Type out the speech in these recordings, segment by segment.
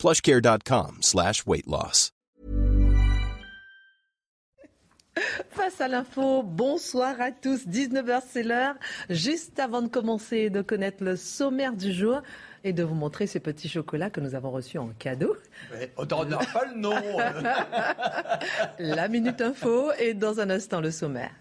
plushcare.com slash weight loss. Face à l'info, bonsoir à tous. 19h, c'est l'heure. Juste avant de commencer de connaître le sommaire du jour et de vous montrer ces petits chocolats que nous avons reçus en cadeau. on n'en a pas le nom. La Minute Info et dans un instant le sommaire.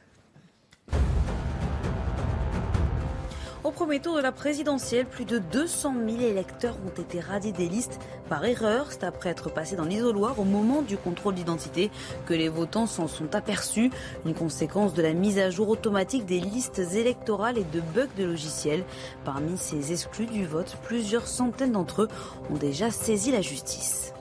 Au premier tour de la présidentielle, plus de 200 000 électeurs ont été radiés des listes par erreur. C'est après être passés dans l'isoloir au moment du contrôle d'identité que les votants s'en sont aperçus. Une conséquence de la mise à jour automatique des listes électorales et de bugs de logiciels. Parmi ces exclus du vote, plusieurs centaines d'entre eux ont déjà saisi la justice.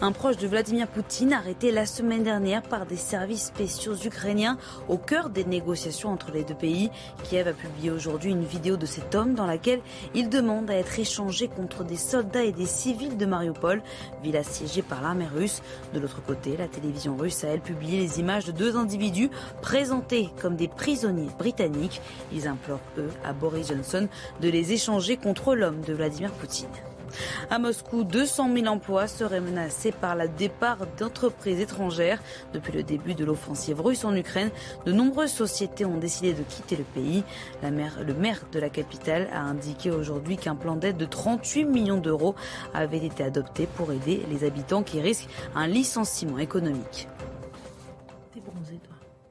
Un proche de Vladimir Poutine arrêté la semaine dernière par des services spéciaux ukrainiens au cœur des négociations entre les deux pays. Kiev a publié aujourd'hui une vidéo de cet homme dans laquelle il demande à être échangé contre des soldats et des civils de Mariupol, ville assiégée par l'armée russe. De l'autre côté, la télévision russe a elle publié les images de deux individus présentés comme des prisonniers britanniques. Ils implorent eux à Boris Johnson de les échanger contre l'homme de Vladimir Poutine. À Moscou, 200 000 emplois seraient menacés par le départ d'entreprises étrangères. Depuis le début de l'offensive russe en Ukraine, de nombreuses sociétés ont décidé de quitter le pays. le maire de la capitale a indiqué aujourd'hui qu'un plan d'aide de 38 millions d'euros avait été adopté pour aider les habitants qui risquent un licenciement économique.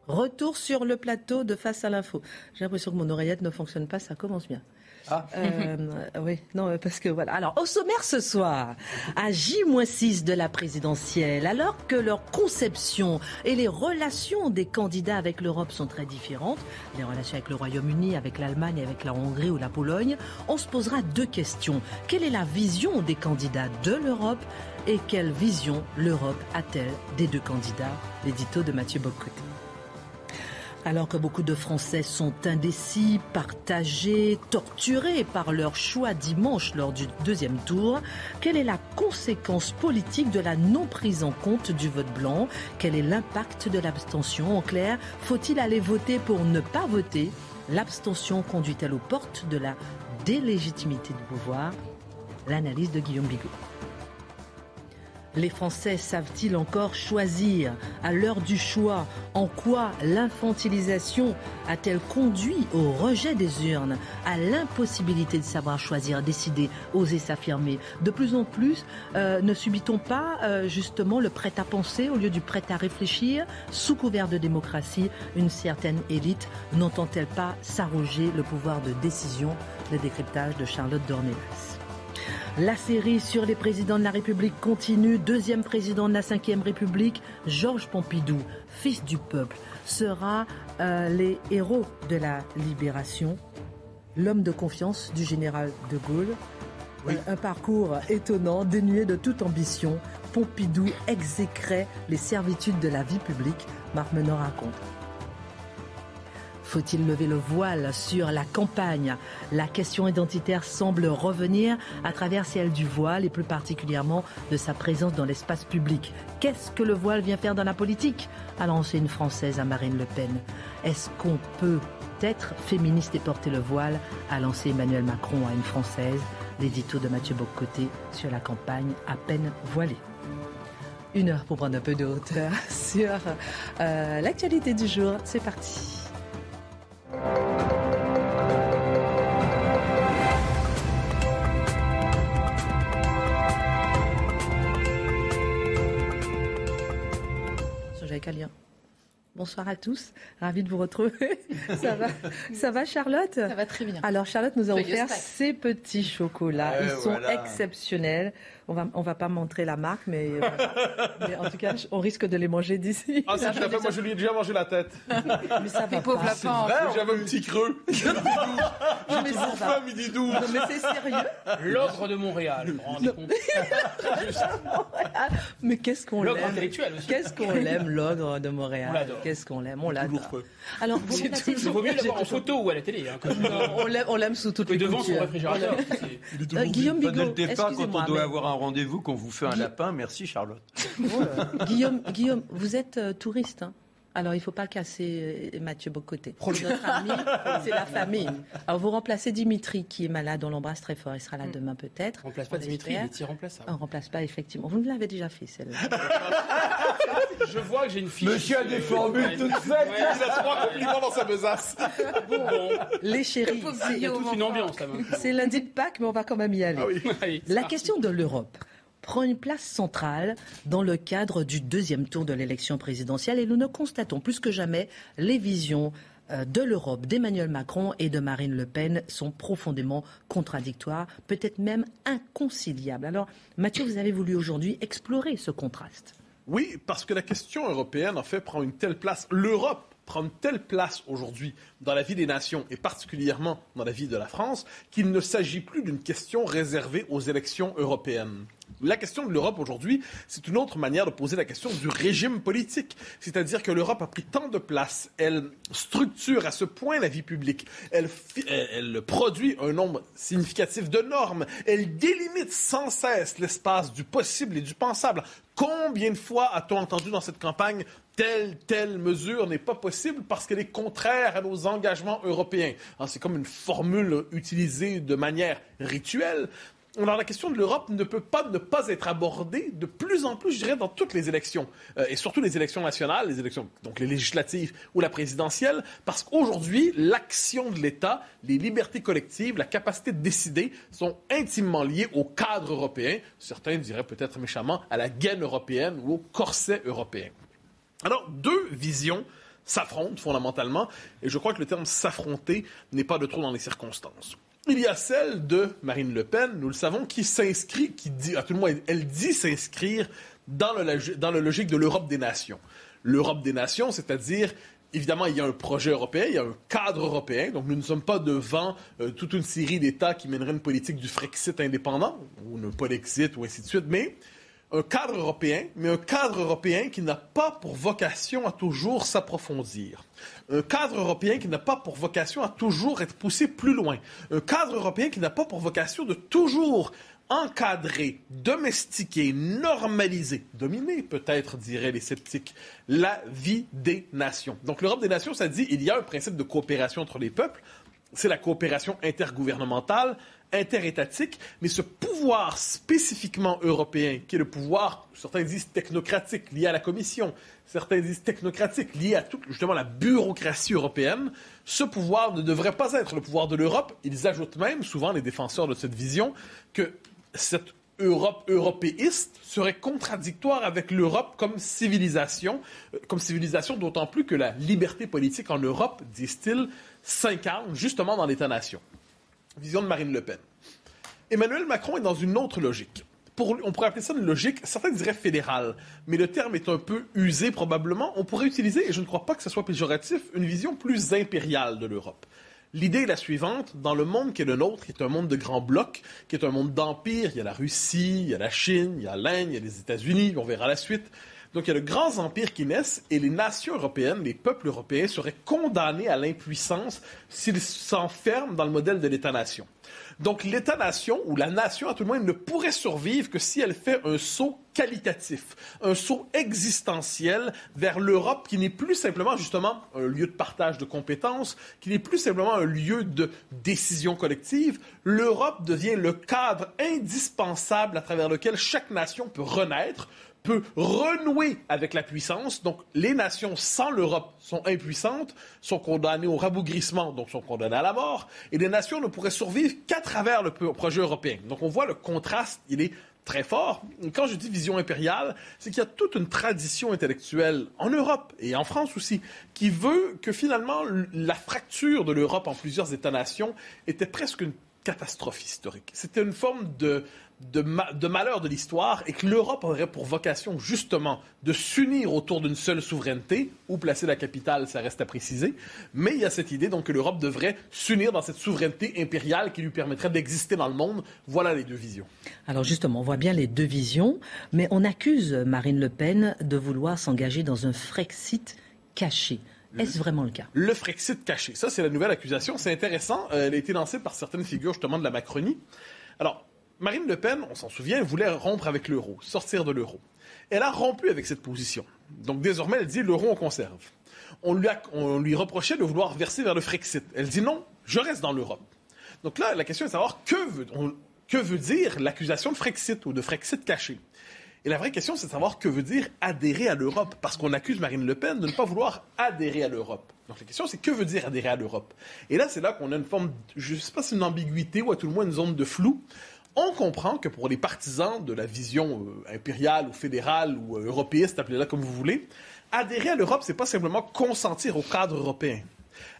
Retour sur le plateau de Face à l'info. J'ai l'impression que mon oreillette ne fonctionne pas, ça commence bien. Ah. Euh, oui, non, parce que voilà. Alors, au sommaire ce soir, à J-6 de la présidentielle, alors que leur conception et les relations des candidats avec l'Europe sont très différentes, les relations avec le Royaume-Uni, avec l'Allemagne, avec la Hongrie ou la Pologne, on se posera deux questions. Quelle est la vision des candidats de l'Europe et quelle vision l'Europe a-t-elle des deux candidats L'édito de Mathieu Bocoté. Alors que beaucoup de Français sont indécis, partagés, torturés par leur choix dimanche lors du deuxième tour, quelle est la conséquence politique de la non prise en compte du vote blanc? Quel est l'impact de l'abstention? En clair, faut-il aller voter pour ne pas voter? L'abstention conduit-elle aux portes de la délégitimité du pouvoir? L'analyse de Guillaume Bigot. Les Français savent-ils encore choisir À l'heure du choix, en quoi l'infantilisation a-t-elle conduit au rejet des urnes, à l'impossibilité de savoir choisir, décider, oser s'affirmer? De plus en plus, euh, ne subit-on pas euh, justement le prêt à penser au lieu du prêt à réfléchir Sous couvert de démocratie, une certaine élite n'entend-elle pas s'arroger le pouvoir de décision? Le décryptage de Charlotte Dornelas. La série sur les présidents de la République continue. Deuxième président de la Ve République, Georges Pompidou, fils du peuple, sera euh, les héros de la libération, l'homme de confiance du général de Gaulle. Euh, un parcours étonnant, dénué de toute ambition. Pompidou exécrait les servitudes de la vie publique. Marc Menor raconte. Faut-il lever le voile sur la campagne? La question identitaire semble revenir à travers celle du voile et plus particulièrement de sa présence dans l'espace public. Qu'est-ce que le voile vient faire dans la politique? A lancé une Française à Marine Le Pen. Est-ce qu'on peut être féministe et porter le voile? A lancé Emmanuel Macron à une Française. L'édito de Mathieu Bocoté sur la campagne à peine voilée une heure pour prendre un peu de hauteur sur euh, l'actualité du jour. C'est parti. Bonsoir à tous, ravi de vous retrouver. ça va, ça va Charlotte? Ça va très bien. Alors Charlotte nous a offert ces petits chocolats. Ils sont exceptionnels. On va, on va pas montrer la marque, mais, euh, mais, en tout cas, on risque de les manger d'ici. Ah, c'est tout à fait. Moi, je lui ai déjà mangé la tête. mais ça va pas. C'est vrai, j'avais un petit creux. J'ai toujours faim midi 12. Non, mais c'est sérieux. L'ordre de Montréal. mais qu'est-ce qu'on l'aime. L'ordre intellectuel aussi. Qu'est-ce qu'on l'aime, l'ordre de Montréal. Qu'est-ce qu'on l'aime. On l'adore. Alors, il vaut mieux l'avoir en photo ou à la télé. Hein, on l'aime sous toutes les devant son réfrigérateur. Euh, Guillaume Bigot, pas quand on doit avoir un rendez-vous, qu'on vous fait un lapin. Merci Charlotte. Guillaume, Guillaume, vous êtes euh, touriste. Hein alors, il ne faut pas casser euh, Mathieu Bocoté. C'est notre ami, c'est la famille. Alors, vous remplacez Dimitri, qui est malade, on l'embrasse très fort. Il sera là mm. demain peut-être. On ne remplace pas Dimitri, il est irremplaçable. On ne remplace pas, effectivement. Vous nous l'avez déjà fait, celle-là. Je vois que j'ai une fille. Monsieur a des formules toutes faites. Il a trois compliments dans sa besace. Bon, bon. Les chéris. Il y a toute une ambiance, C'est lundi de Pâques, mais on va quand même y aller. Ah oui. La question de l'Europe prend une place centrale dans le cadre du deuxième tour de l'élection présidentielle et nous ne constatons plus que jamais les visions euh, de l'Europe d'Emmanuel Macron et de Marine Le Pen sont profondément contradictoires, peut-être même inconciliables. Alors, Mathieu, vous avez voulu aujourd'hui explorer ce contraste. Oui, parce que la question européenne, en fait, prend une telle place. L'Europe prend une telle place aujourd'hui dans la vie des nations et particulièrement dans la vie de la France qu'il ne s'agit plus d'une question réservée aux élections européennes. La question de l'Europe aujourd'hui, c'est une autre manière de poser la question du régime politique. C'est-à-dire que l'Europe a pris tant de place, elle structure à ce point la vie publique, elle, elle produit un nombre significatif de normes, elle délimite sans cesse l'espace du possible et du pensable. Combien de fois a-t-on entendu dans cette campagne telle, telle mesure n'est pas possible parce qu'elle est contraire à nos engagements européens. C'est comme une formule utilisée de manière rituelle. Alors la question de l'Europe ne peut pas ne pas être abordée de plus en plus, je dirais, dans toutes les élections, euh, et surtout les élections nationales, les élections, donc les législatives ou la présidentielle, parce qu'aujourd'hui, l'action de l'État, les libertés collectives, la capacité de décider sont intimement liées au cadre européen, certains diraient peut-être méchamment à la gaine européenne ou au corset européen. Alors, deux visions s'affrontent fondamentalement, et je crois que le terme s'affronter n'est pas de trop dans les circonstances. Il y a celle de Marine Le Pen, nous le savons, qui s'inscrit, qui dit, à tout le moins, elle dit s'inscrire dans dans le logique de l'Europe des nations. L'Europe des nations, c'est-à-dire Évidemment, il y a un projet européen, il y a un cadre européen. Donc, nous ne sommes pas devant euh, toute une série d'États qui mèneraient une politique du Frexit indépendant, ou ne pas d'exit, ou ainsi de suite. Mais un cadre européen, mais un cadre européen qui n'a pas pour vocation à toujours s'approfondir. Un cadre européen qui n'a pas pour vocation à toujours être poussé plus loin. Un cadre européen qui n'a pas pour vocation de toujours encadrer, domestiquer, normaliser, dominer peut-être, diraient les sceptiques, la vie des nations. Donc l'Europe des nations, ça dit il y a un principe de coopération entre les peuples, c'est la coopération intergouvernementale, interétatique, mais ce pouvoir spécifiquement européen, qui est le pouvoir, certains disent technocratique, lié à la Commission, certains disent technocratique, lié à toute justement la bureaucratie européenne, ce pouvoir ne devrait pas être le pouvoir de l'Europe. Ils ajoutent même, souvent les défenseurs de cette vision, que cette Europe européiste serait contradictoire avec l'Europe comme civilisation, euh, comme civilisation d'autant plus que la liberté politique en Europe, disent-ils, s'incarne justement dans l'État-nation vision de Marine Le Pen. Emmanuel Macron est dans une autre logique. on pourrait appeler ça une logique, certains diraient fédérale, mais le terme est un peu usé probablement. On pourrait utiliser, et je ne crois pas que ce soit péjoratif, une vision plus impériale de l'Europe. L'idée est la suivante, dans le monde qui est le nôtre, qui est un monde de grands blocs, qui est un monde d'empire, il y a la Russie, il y a la Chine, il y a l'Inde, il y a les États-Unis, on verra la suite. Donc il y a de grands empires qui naissent et les nations européennes, les peuples européens seraient condamnés à l'impuissance s'ils s'enferment dans le modèle de l'État-nation. Donc l'État-nation, ou la nation à tout le moins, ne pourrait survivre que si elle fait un saut qualitatif, un saut existentiel vers l'Europe qui n'est plus simplement justement un lieu de partage de compétences, qui n'est plus simplement un lieu de décision collective. L'Europe devient le cadre indispensable à travers lequel chaque nation peut renaître, peut renouer avec la puissance. Donc, les nations sans l'Europe sont impuissantes, sont condamnées au rabougrissement, donc sont condamnées à la mort. Et les nations ne pourraient survivre qu'à travers le projet européen. Donc, on voit le contraste, il est très fort. Quand je dis vision impériale, c'est qu'il y a toute une tradition intellectuelle en Europe et en France aussi qui veut que finalement la fracture de l'Europe en plusieurs États-nations était presque une catastrophe historique. C'était une forme de, malheur de l'histoire et que l'Europe aurait pour vocation justement de s'unir autour d'une seule souveraineté, où placer la capitale, ça reste à préciser, mais il y a cette idée donc que l'Europe devrait s'unir dans cette souveraineté impériale qui lui permettrait d'exister dans le monde. Voilà les deux visions. Alors justement, on voit bien les deux visions, mais on accuse Marine Le Pen de vouloir s'engager dans un Frexit caché. Est-ce vraiment le cas? Le Frexit caché. Ça, c'est la nouvelle accusation. C'est intéressant. Euh, elle a été lancée par certaines figures, justement, de la Macronie. Alors, Marine Le Pen, on s'en souvient, voulait rompre avec l'euro, sortir de l'euro. Elle a rompu avec cette position. Donc désormais, elle dit l'euro, on conserve. On lui, on lui reprochait de vouloir verser vers le Frexit. Elle dit non, je reste dans l'Europe. Donc là, la question est de savoir que veut, que veut dire l'accusation de Frexit ou de Frexit caché? Et la vraie question, c'est de savoir que veut dire adhérer à l'Europe, parce qu'on accuse Marine Le Pen de ne pas vouloir adhérer à l'Europe. Donc la question, c'est que veut dire adhérer à l'Europe? Et là, c'est là qu'on a une forme, je ne sais pas si une ambiguïté ou à tout le moins une zone de flou, on comprend que pour les partisans de la vision euh, impériale ou fédérale ou euh, européiste, appelez-la comme vous voulez, adhérer à l'Europe, c'est pas simplement consentir au cadre européen.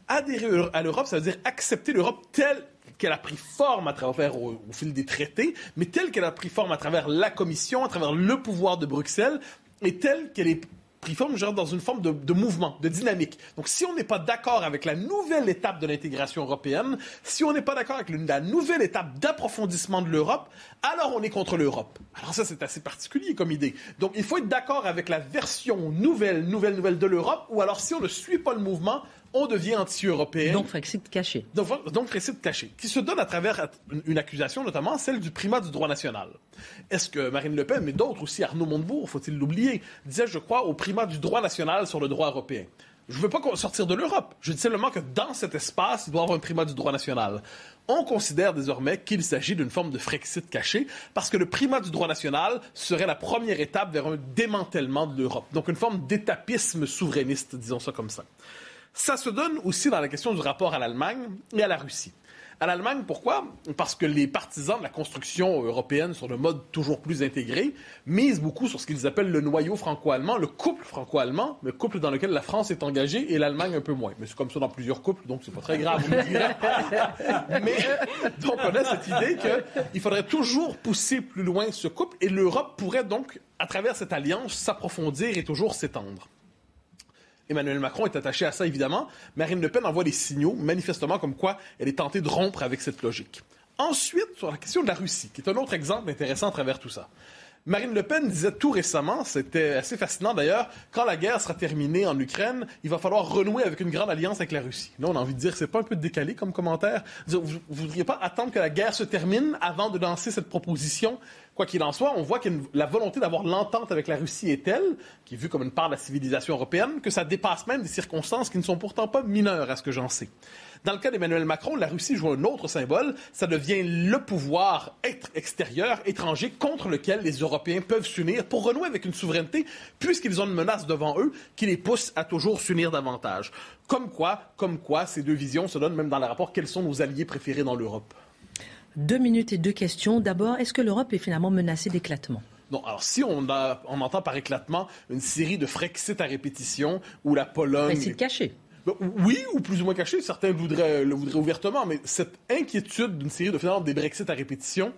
Adhérer à l'Europe, ça veut dire accepter l'Europe telle qu'elle a pris forme à travers au, fil des traités, mais telle qu'elle a pris forme à travers la Commission, à travers le pouvoir de Bruxelles, et telle qu'elle est pris forme genre, dans une forme de, mouvement, de dynamique. Donc, si on n'est pas d'accord avec la nouvelle étape de l'intégration européenne, si on n'est pas d'accord avec la nouvelle étape d'approfondissement de l'Europe, alors on est contre l'Europe. Alors ça, c'est assez particulier comme idée. Donc, il faut être d'accord avec la version nouvelle, nouvelle, nouvelle de l'Europe, ou alors si on ne suit pas le mouvement, on devient anti-européen. Donc Frexit caché. Donc, donc Frexit caché, qui se donne à travers une accusation, notamment celle du primat du droit national. Est-ce que Marine Le Pen, mais d'autres aussi, Arnaud Montebourg, faut-il l'oublier, disait, je crois, au primat du droit national sur le droit européen. Je ne veux pas sortir de l'Europe. Je dis simplement que dans cet espace, il doit y avoir un primat du droit national. On considère désormais qu'il s'agit d'une forme de Frexit caché parce que le primat du droit national serait la première étape vers un démantèlement de l'Europe. Donc une forme d'étapisme souverainiste, disons ça comme ça. Ça se donne aussi dans la question du rapport à l'Allemagne et à la Russie. À l'Allemagne, pourquoi? Parce que les partisans de la construction européenne sur le mode toujours plus intégré misent beaucoup sur ce qu'ils appellent le noyau franco-allemand, le couple franco-allemand, le couple dans lequel la France est engagée et l'Allemagne un peu moins. Mais c'est comme ça dans plusieurs couples, donc c'est pas très grave, Mais donc on a cette idée qu'il faudrait toujours pousser plus loin ce couple et l'Europe pourrait donc, à travers cette alliance, s'approfondir et toujours s'étendre. Emmanuel Macron est attaché à ça, évidemment. Marine Le Pen envoie des signaux, manifestement, comme quoi elle est tentée de rompre avec cette logique. Ensuite, sur la question de la Russie, qui est un autre exemple intéressant à travers tout ça. Marine Le Pen disait tout récemment, c'était assez fascinant d'ailleurs, quand la guerre sera terminée en Ukraine, il va falloir renouer avec une grande alliance avec la Russie. Là, on a envie de dire, c'est pas un peu décalé comme commentaire. Vous, ne voudriez pas attendre que la guerre se termine avant de lancer cette proposition? Quoi qu'il en soit, on voit que la volonté d'avoir l'entente avec la Russie est telle, qui est vue comme une part de la civilisation européenne, que ça dépasse même des circonstances qui ne sont pourtant pas mineures à ce que j'en sais. Dans le cas d'Emmanuel Macron, la Russie joue un autre symbole, ça devient le pouvoir extérieur, étranger, contre lequel les Européens peuvent s'unir pour renouer avec une souveraineté, puisqu'ils ont une menace devant eux qui les pousse à toujours s'unir davantage. Comme quoi, comme quoi, ces deux visions se donnent même dans le rapport quels sont nos alliés préférés dans l'Europe? Deux minutes et deux questions. D'abord, est-ce que l'Europe est finalement menacée d'éclatement? Non, alors si on, on entend par éclatement une série de Frexit à répétition où la Pologne... Frexit caché. Ben, oui, ou plus ou moins caché. Certains le voudraient ouvertement, mais cette inquiétude d'une série de finalement des Brexit à répétition,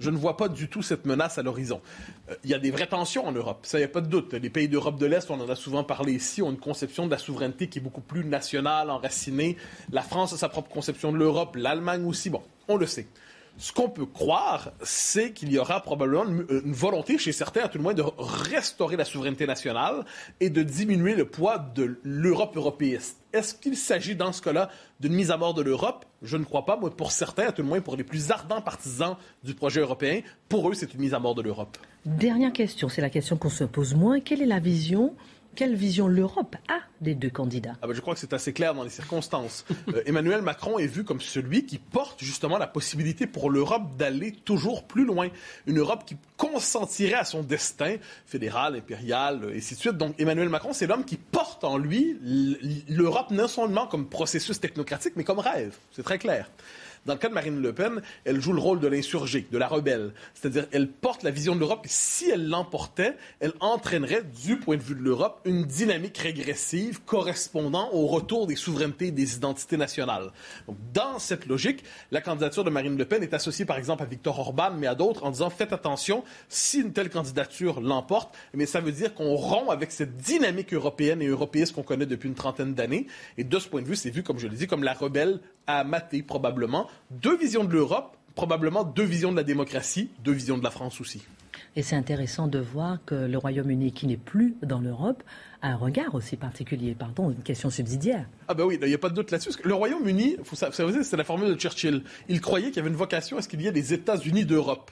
je ne vois pas du tout cette menace à l'horizon. Euh, il y a des vraies tensions en Europe, ça, il n'y a pas de doute. Les pays d'Europe de l'Est, on en a souvent parlé ici, ont une conception de la souveraineté qui est beaucoup plus nationale, enracinée. La France a sa propre conception de l'Europe, l'Allemagne aussi. Bon, on le sait ce qu'on peut croire, c'est qu'il y aura probablement une, volonté chez certains, à tout le moins, de restaurer la souveraineté nationale et de diminuer le poids de l'Europe européiste. Est-ce qu'il s'agit dans ce cas-là d'une mise à mort de l'Europe? Je ne crois pas. Moi, pour certains, à tout le moins pour les plus ardents partisans du projet européen, pour eux, c'est une mise à mort de l'Europe. Dernière question, c'est la question qu'on se pose moins. Quelle est la vision quelle vision l'Europe a des deux candidats ah ben, Je crois que c'est assez clair dans les circonstances. Euh, Emmanuel Macron est vu comme celui qui porte justement la possibilité pour l'Europe d'aller toujours plus loin. Une Europe qui consentirait à son destin fédéral, impérial, et ainsi de suite. Donc Emmanuel Macron, c'est l'homme qui porte en lui l'Europe non seulement comme processus technocratique, mais comme rêve. C'est très clair. Dans le cas de Marine Le Pen, elle joue le rôle de l'insurgé, de la rebelle. C'est-à-dire, elle porte la vision de l'Europe si elle l'emportait, elle entraînerait, du point de vue de l'Europe, une dynamique régressive correspondant au retour des souverainetés et des identités nationales. Donc, dans cette logique, la candidature de Marine Le Pen est associée, par exemple, à Victor Orban, mais à d'autres, en disant, faites attention, si une telle candidature l'emporte, mais ça veut dire qu'on rompt avec cette dynamique européenne et européiste qu'on connaît depuis une trentaine d'années. Et de ce point de vue, c'est vu, comme je l'ai dit, comme la rebelle à mater, probablement. Deux visions de l'Europe, probablement deux visions de la démocratie, deux visions de la France aussi. Et c'est intéressant de voir que le Royaume-Uni, qui n'est plus dans l'Europe, a un regard aussi particulier. Pardon, une question subsidiaire. Ah ben oui, il n'y a pas de doute là-dessus. Le Royaume-Uni, c'est la formule de Churchill. Il croyait qu'il y avait une vocation à ce qu'il y ait des États-Unis d'Europe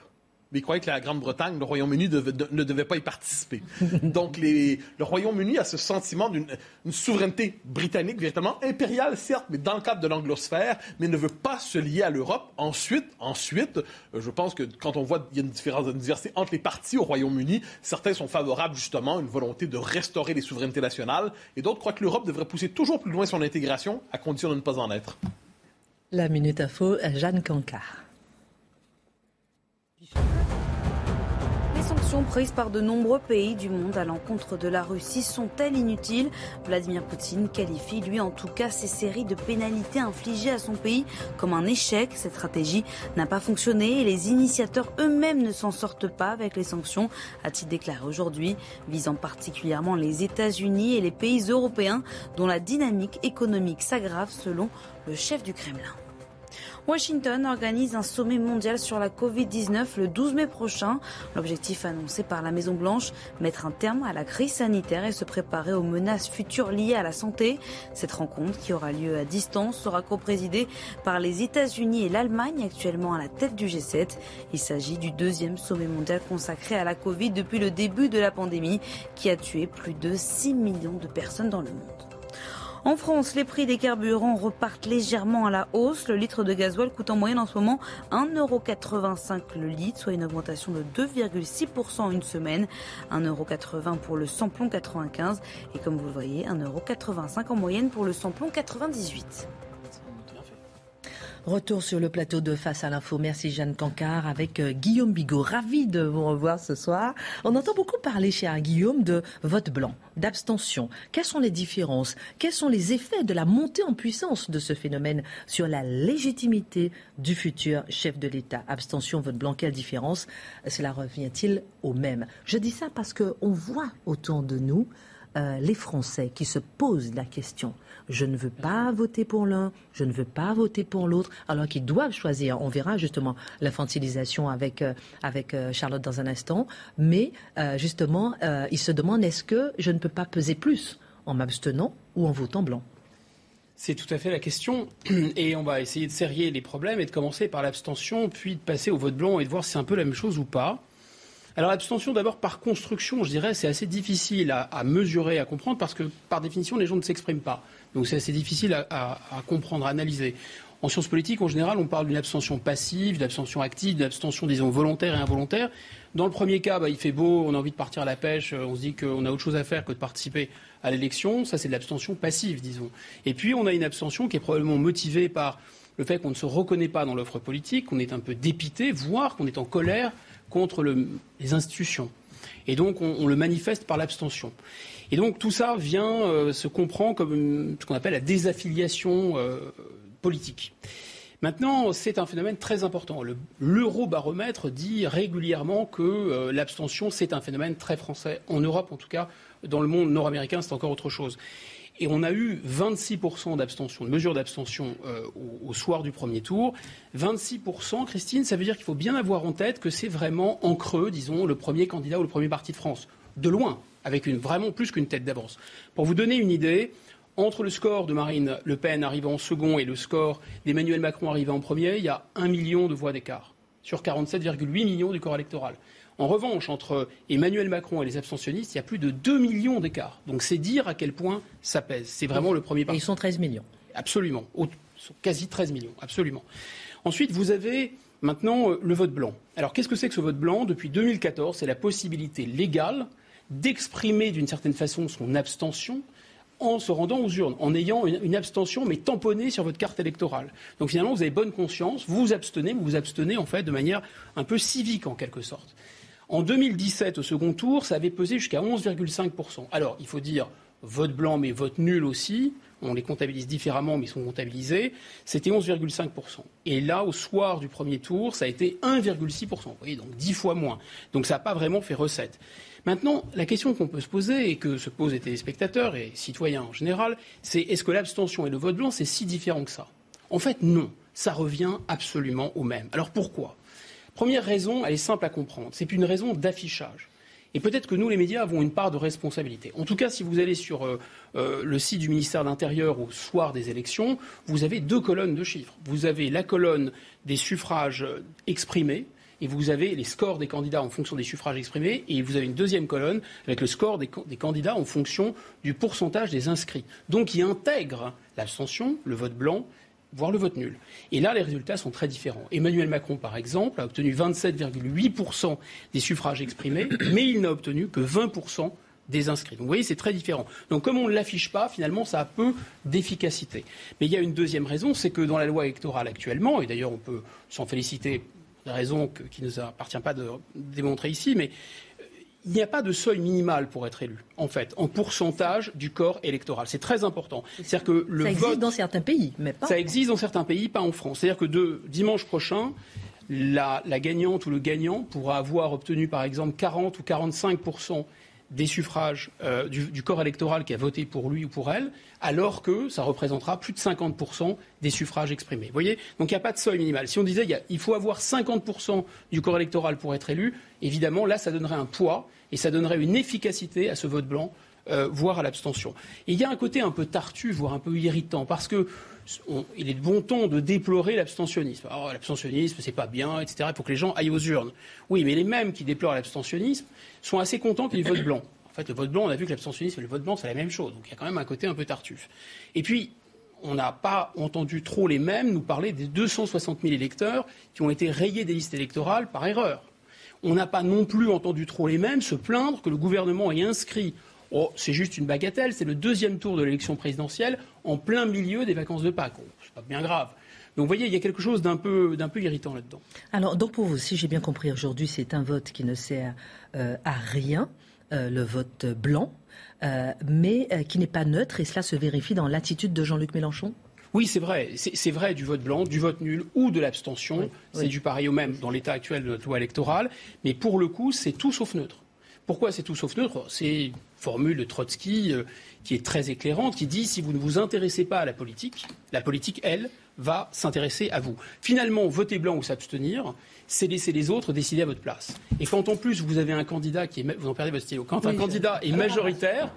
mais il croyait que la Grande-Bretagne, le Royaume-Uni ne devait pas y participer. Donc le Royaume-Uni a ce sentiment d'une souveraineté britannique, véritablement impériale, certes, mais dans le cadre de l'anglosphère, mais ne veut pas se lier à l'Europe. Ensuite, ensuite, euh, je pense que quand on voit qu'il y a une différence de diversité entre les partis au Royaume-Uni, certains sont favorables justement à une volonté de restaurer les souverainetés nationales, et d'autres croient que l'Europe devrait pousser toujours plus loin son intégration, à condition de ne pas en être. La Minute Info, Jeanne Cancard. Sanctions prises par de nombreux pays du monde à l'encontre de la Russie sont-elles inutiles? Vladimir Poutine qualifie, lui en tout cas, ces séries de pénalités infligées à son pays comme un échec. Cette stratégie n'a pas fonctionné et les initiateurs eux-mêmes ne s'en sortent pas avec les sanctions, a-t-il déclaré aujourd'hui, visant particulièrement les États-Unis et les pays européens dont la dynamique économique s'aggrave selon le chef du Kremlin. Washington organise un sommet mondial sur la Covid-19 le 12 mai prochain. L'objectif annoncé par la Maison-Blanche, mettre un terme à la crise sanitaire et se préparer aux menaces futures liées à la santé. Cette rencontre, qui aura lieu à distance, sera coprésidée par les États-Unis et l'Allemagne, actuellement à la tête du G7. Il s'agit du deuxième sommet mondial consacré à la Covid depuis le début de la pandémie, qui a tué plus de 6 millions de personnes dans le monde. En France, les prix des carburants repartent légèrement à la hausse. Le litre de gasoil coûte en moyenne en ce moment 1,85€ le litre, soit une augmentation de 2,6% en une semaine. 1,80€ pour le samplon 95 et comme vous le voyez, 1,85€ en moyenne pour le samplon 98. Retour sur le plateau de Face à l'info. Merci Jeanne Cancard avec euh, Guillaume Bigot. Ravi de vous revoir ce soir. On entend beaucoup parler, cher Guillaume, de vote blanc, d'abstention. Quelles sont les différences? Quels sont les effets de la montée en puissance de ce phénomène sur la légitimité du futur chef de l'État? Abstention, vote blanc, quelle différence? Cela revient-il au même? Je dis ça parce qu'on voit autour de nous euh, les Français qui se posent la question je ne veux pas voter pour l'un, je ne veux pas voter pour l'autre, alors qu'ils doivent choisir. On verra justement l'infantilisation avec, euh, avec euh, Charlotte dans un instant, mais justement, ils se demandent est-ce que je ne peux pas peser plus en m'abstenant ou en votant blanc? C'est tout à fait la question. Et on va essayer de serrer les problèmes et de commencer par l'abstention, puis de passer au vote blanc et de voir si c'est un peu la même chose ou pas. Alors l'abstention, d'abord par construction, je dirais, c'est assez difficile à, mesurer, à comprendre, parce que par définition, les gens ne s'expriment pas. Donc c'est assez difficile à, comprendre, à analyser. En sciences politiques, en général, on parle d'une abstention passive, d'une abstention active, d'une abstention, disons, volontaire et involontaire. Dans le premier cas, bah, il fait beau, on a envie de partir à la pêche, on se dit qu'on a autre chose à faire que de participer à l'élection. Ça, c'est de l'abstention passive, disons. Et puis, on a une abstention qui est probablement motivée par le fait qu'on ne se reconnaît pas dans l'offre politique, qu'on est un peu dépité, voire qu'on est en colère contre les institutions. Et donc, on, le manifeste par l'abstention. Et donc, tout ça vient, euh, se comprend comme ce qu'on appelle la désaffiliation euh, politique. Maintenant, c'est un phénomène très important. L'eurobaromètre dit régulièrement que euh, l'abstention, c'est un phénomène très français. En Europe, en tout cas, dans le monde nord-américain, c'est encore autre chose. Et on a eu 26% d'abstention, de mesures d'abstention euh, au, soir du premier tour. 26%, Christine, ça veut dire qu'il faut bien avoir en tête que c'est vraiment en creux, disons, le premier candidat ou le premier parti de France. De loin, avec vraiment plus qu'une tête d'avance. Pour vous donner une idée, entre le score de Marine Le Pen arrivant en second et le score d'Emmanuel Macron arrivant en premier, il y a un million de voix d'écart sur 47,8 millions du corps électoral. En revanche, entre Emmanuel Macron et les abstentionnistes, il y a plus de 2 millions d'écart. Donc c'est dire à quel point ça pèse. C'est vraiment le premier parti. Et ils sont 13 millions. Absolument. Quasi 13 millions. Absolument. Ensuite, vous avez maintenant euh, le vote blanc. Alors qu'est-ce que c'est que ce vote blanc? Depuis 2014, c'est la possibilité légale d'exprimer d'une certaine façon son abstention en se rendant aux urnes, en ayant une, abstention mais tamponnée sur votre carte électorale. Donc finalement, vous avez bonne conscience, vous vous abstenez, vous vous abstenez en fait de manière un peu civique en quelque sorte. En 2017, au second tour, ça avait pesé jusqu'à 11,5%. Alors, il faut dire vote blanc mais vote nul aussi on les comptabilise différemment, mais ils sont comptabilisés, c'était 11,5%. Et là, au soir du premier tour, ça a été 1,6%. Vous voyez, donc 10 fois moins. Donc ça n'a pas vraiment fait recette. Maintenant, la question qu'on peut se poser, et que se posent les téléspectateurs et citoyens en général, c'est est-ce que l'abstention et le vote blanc, c'est si différent que ça? En fait, non. Ça revient absolument au même. Alors pourquoi? Première raison, elle est simple à comprendre. C'est une raison d'affichage. Et peut-être que nous, les médias, avons une part de responsabilité. En tout cas, si vous allez sur euh, euh, le site du ministère de l'Intérieur au soir des élections, vous avez deux colonnes de chiffres. Vous avez la colonne des suffrages exprimés, et vous avez les scores des candidats en fonction des suffrages exprimés, et vous avez une deuxième colonne avec le score des, des candidats en fonction du pourcentage des inscrits. Donc, qui intègre l'abstention, le vote blanc voire le vote nul. Et là, les résultats sont très différents. Emmanuel Macron, par exemple, a obtenu 27,8% des suffrages exprimés, mais il n'a obtenu que 20% des inscrits. Donc vous voyez, c'est très différent. Donc comme on ne l'affiche pas, finalement, ça a peu d'efficacité. Mais il y a une deuxième raison, c'est que dans la loi électorale actuellement, et d'ailleurs on peut s'en féliciter, des raisons qui ne nous appartient pas de démontrer ici, mais il n'y a pas de seuil minimal pour être élu, en fait, en pourcentage du corps électoral. C'est très important. C'est-à-dire que le ça existe dans certains pays, mais pas. Ça existe dans certains pays, pas en France. C'est-à-dire que de dimanche prochain, la, la, gagnante ou le gagnant pourra avoir obtenu, par exemple, 40 ou 45 des suffrages euh, du, corps électoral qui a voté pour lui ou pour elle, alors que ça représentera plus de 50% des suffrages exprimés. Vous voyez? Donc il n'y a pas de seuil minimal. Si on disait il, faut avoir 50% du corps électoral pour être élu, évidemment, là, ça donnerait un poids et ça donnerait une efficacité à ce vote blanc, euh, voire à l'abstention. Il y a un côté un peu tartu, voire un peu irritant, parce que il est de bon ton de déplorer l'abstentionnisme. Oh, l'abstentionnisme, c'est pas bien, etc. Il faut que les gens aillent aux urnes. Oui, mais les mêmes qui déplorent l'abstentionnisme sont assez contents qu'ils votent blanc. En fait, le vote blanc, on a vu que l'abstentionnisme et le vote blanc, c'est la même chose. Donc il y a quand même un côté un peu tartuffe. Et puis, on n'a pas entendu trop les mêmes nous parler des 260 000 électeurs qui ont été rayés des listes électorales par erreur. On n'a pas non plus entendu trop les mêmes se plaindre que le gouvernement ait inscrit Oh, c'est juste une bagatelle, c'est le deuxième tour de l'élection présidentielle en plein milieu des vacances de Pâques. Oh, c'est pas bien grave. Donc vous voyez, il y a quelque chose d'un peu, d'un peu irritant là-dedans. Alors, donc pour vous, si j'ai bien compris aujourd'hui, c'est un vote qui ne sert euh, à rien, euh, le vote blanc, euh, mais qui n'est pas neutre, et cela se vérifie dans l'attitude de Jean-Luc Mélenchon oui, c'est vrai. C'est vrai du vote blanc, du vote nul ou de l'abstention. c'est du pareil au même dans l'état actuel de notre loi électorale. Mais pour le coup, c'est tout sauf neutre. Pourquoi c'est tout sauf neutre? C'est une formule de Trotsky euh, qui est très éclairante, qui dit si vous ne vous intéressez pas à la politique, la politique, elle, va s'intéresser à vous. Finalement, voter blanc ou s'abstenir, c'est laisser les autres décider à votre place. Et quand en plus vous avez un candidat qui est, vous en perdez votre stylo, quand un candidat est majoritaire,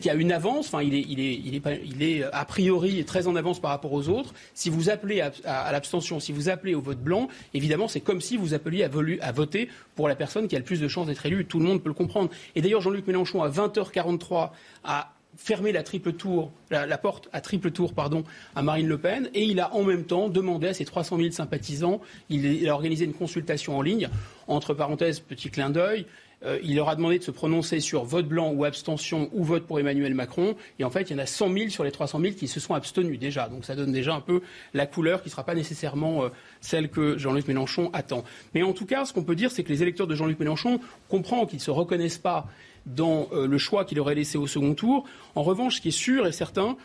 qui a une avance, il est, a priori très en avance par rapport aux autres. Si vous appelez à, l'abstention, si vous appelez au vote blanc, évidemment c'est comme si vous appeliez à, voter pour la personne qui a le plus de chances d'être élue. Tout le monde peut le comprendre. Et d'ailleurs Jean-Luc Mélenchon à 20h43 a fermé la, porte à triple tour, pardon, à Marine Le Pen, et il a en même temps demandé à ses 300 000 sympathisants, il a organisé une consultation en ligne, entre parenthèses, petit clin d'œil, euh, il leur a demandé de se prononcer sur vote blanc ou abstention ou vote pour Emmanuel Macron. Et en fait, il y en a 100 000 sur les 300 000 qui se sont abstenus déjà. Donc ça donne déjà un peu la couleur qui ne sera pas nécessairement euh, celle que Jean-Luc Mélenchon attend. Mais en tout cas, ce qu'on peut dire, c'est que les électeurs de Jean-Luc Mélenchon comprennent qu'ils ne se reconnaissent pas dans euh, le choix qu'il aurait laissé au second tour. En revanche, ce qui est sûr et certain,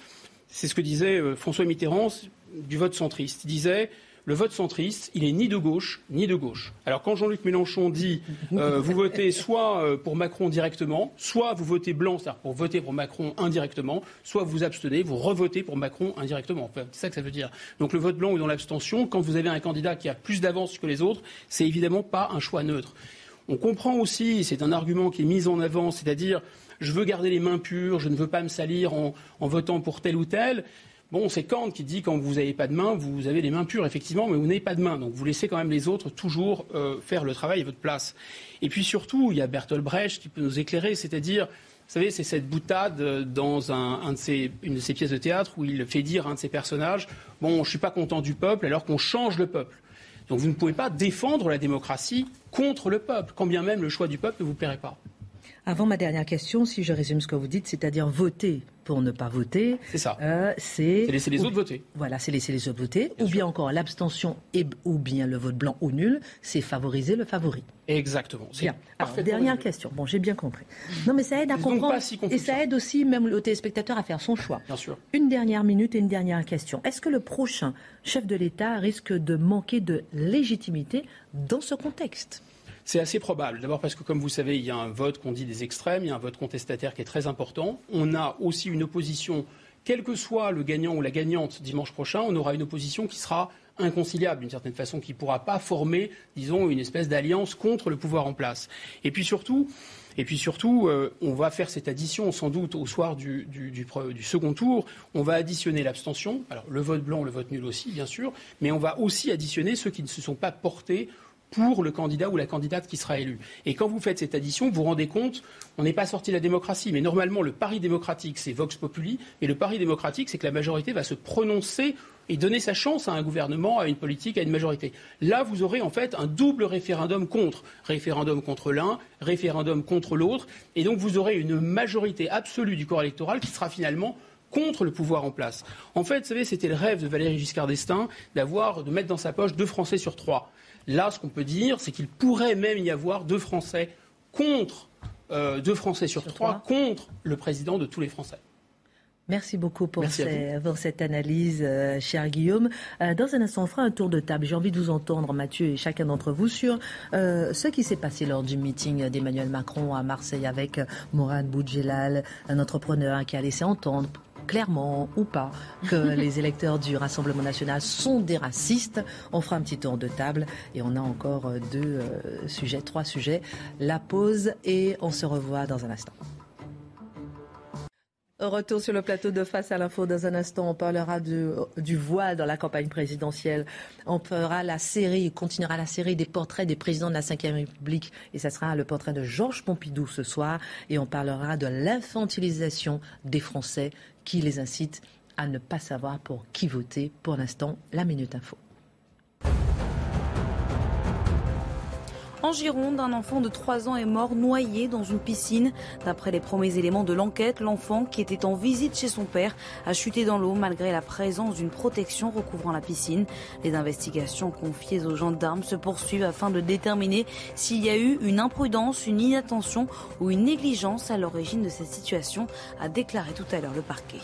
c'est ce que disait François Mitterrand du vote centriste. Il disait le vote centriste, il est ni de gauche ni de gauche. Alors quand Jean-Luc Mélenchon dit euh, vous votez soit euh, pour Macron directement, soit vous votez blanc, c'est-à-dire pour voter pour Macron indirectement, soit vous abstenez, vous revotez pour Macron indirectement. c'est ça que ça veut dire. Donc le vote blanc ou dans l'abstention, quand vous avez un candidat qui a plus d'avance que les autres, c'est évidemment pas un choix neutre. On comprend aussi, c'est un argument qui est mis en avant, c'est-à-dire je veux garder les mains pures, je ne veux pas me salir en votant pour tel ou tel. Bon, c'est Kant qui dit quand vous n'avez pas de main, vous avez les mains pures, effectivement, mais vous n'avez pas de main. Donc vous laissez quand même les autres toujours euh, faire le travail à votre place. Et puis surtout, il y a Bertolt Brecht qui peut nous éclairer, c'est-à-dire, vous savez, c'est cette boutade euh, dans une de ses pièces de théâtre où il fait dire à un de ses personnages Bon, je ne suis pas content du peuple alors qu'on change le peuple. Donc vous ne pouvez pas défendre la démocratie contre le peuple, quand bien même le choix du peuple ne vous plairait pas. Avant ma dernière question, si je résume ce que vous dites, c'est-à-dire voter pour ne pas voter. C'est ça. Euh, c'est laisser les autres voter. Voilà, c'est laisser les autres voter. ou bien encore l'abstention ou bien le vote blanc ou nul, c'est favoriser le favori. Exactement. Bien. Alors, dernière question. Bon, j'ai bien compris. Non, mais ça aide à comprendre. et ça aide aussi même le téléspectateur à faire son choix. Bien sûr. Une dernière minute et une dernière question. Est-ce que le prochain chef de l'État risque de manquer de légitimité dans ce contexte? C'est assez probable. D'abord parce que, comme vous savez, il y a un vote qu'on dit des extrêmes, il y a un vote contestataire qui est très important. On a aussi une opposition, quel que soit le gagnant ou la gagnante dimanche prochain, on aura une opposition qui sera inconciliable d'une certaine façon, qui ne pourra pas former, disons, une espèce d'alliance contre le pouvoir en place. Et puis surtout, euh, on va faire cette addition sans doute au soir du, second tour. On va additionner l'abstention, alors le vote blanc, le vote nul aussi, bien sûr, mais on va aussi additionner ceux qui ne se sont pas portés pour le candidat ou la candidate qui sera élu. Et quand vous faites cette addition, vous vous rendez compte, on n'est pas sorti de la démocratie, mais normalement le pari démocratique, c'est Vox Populi, et le pari démocratique, c'est que la majorité va se prononcer et donner sa chance à un gouvernement, à une politique, à une majorité. Là, vous aurez en fait un double référendum contre. Référendum contre l'un, référendum contre l'autre, et donc vous aurez une majorité absolue du corps électoral qui sera finalement contre le pouvoir en place. En fait, vous savez, c'était le rêve de Valéry Giscard d'Estaing d'avoir, de mettre dans sa poche deux Français sur trois. Là, ce qu'on peut dire, c'est qu'il pourrait même y avoir deux Français contre, euh, deux Français sur, trois, contre le président de tous les Français. Merci beaucoup pour, cette analyse, euh, cher Guillaume. Euh, dans un instant, on fera un tour de table. J'ai envie de vous entendre, Mathieu et chacun d'entre vous, sur ce qui s'est passé lors du meeting d'Emmanuel Macron à Marseille avec Mourad Boudjelal, un entrepreneur qui a laissé entendre clairement ou pas que les électeurs du Rassemblement national sont des racistes. On fera un petit tour de table et on a encore euh, deux euh, sujets, trois sujets. La pause et on se revoit dans un instant. Retour sur le plateau de Face à l'info. Dans un instant, on parlera du voile dans la campagne présidentielle. On fera la série, continuera la série des portraits des présidents de la Ve République. Et ça sera le portrait de Georges Pompidou ce soir. Et on parlera de l'infantilisation des Français qui les incite à ne pas savoir pour qui voter. Pour l'instant, la Minute Info. En Gironde, un enfant de 3 ans est mort noyé dans une piscine. D'après les premiers éléments de l'enquête, l'enfant, qui était en visite chez son père, a chuté dans l'eau malgré la présence d'une protection recouvrant la piscine. Les investigations confiées aux gendarmes se poursuivent afin de déterminer s'il y a eu une imprudence, une inattention ou une négligence à l'origine de cette situation, a déclaré tout à l'heure le parquet.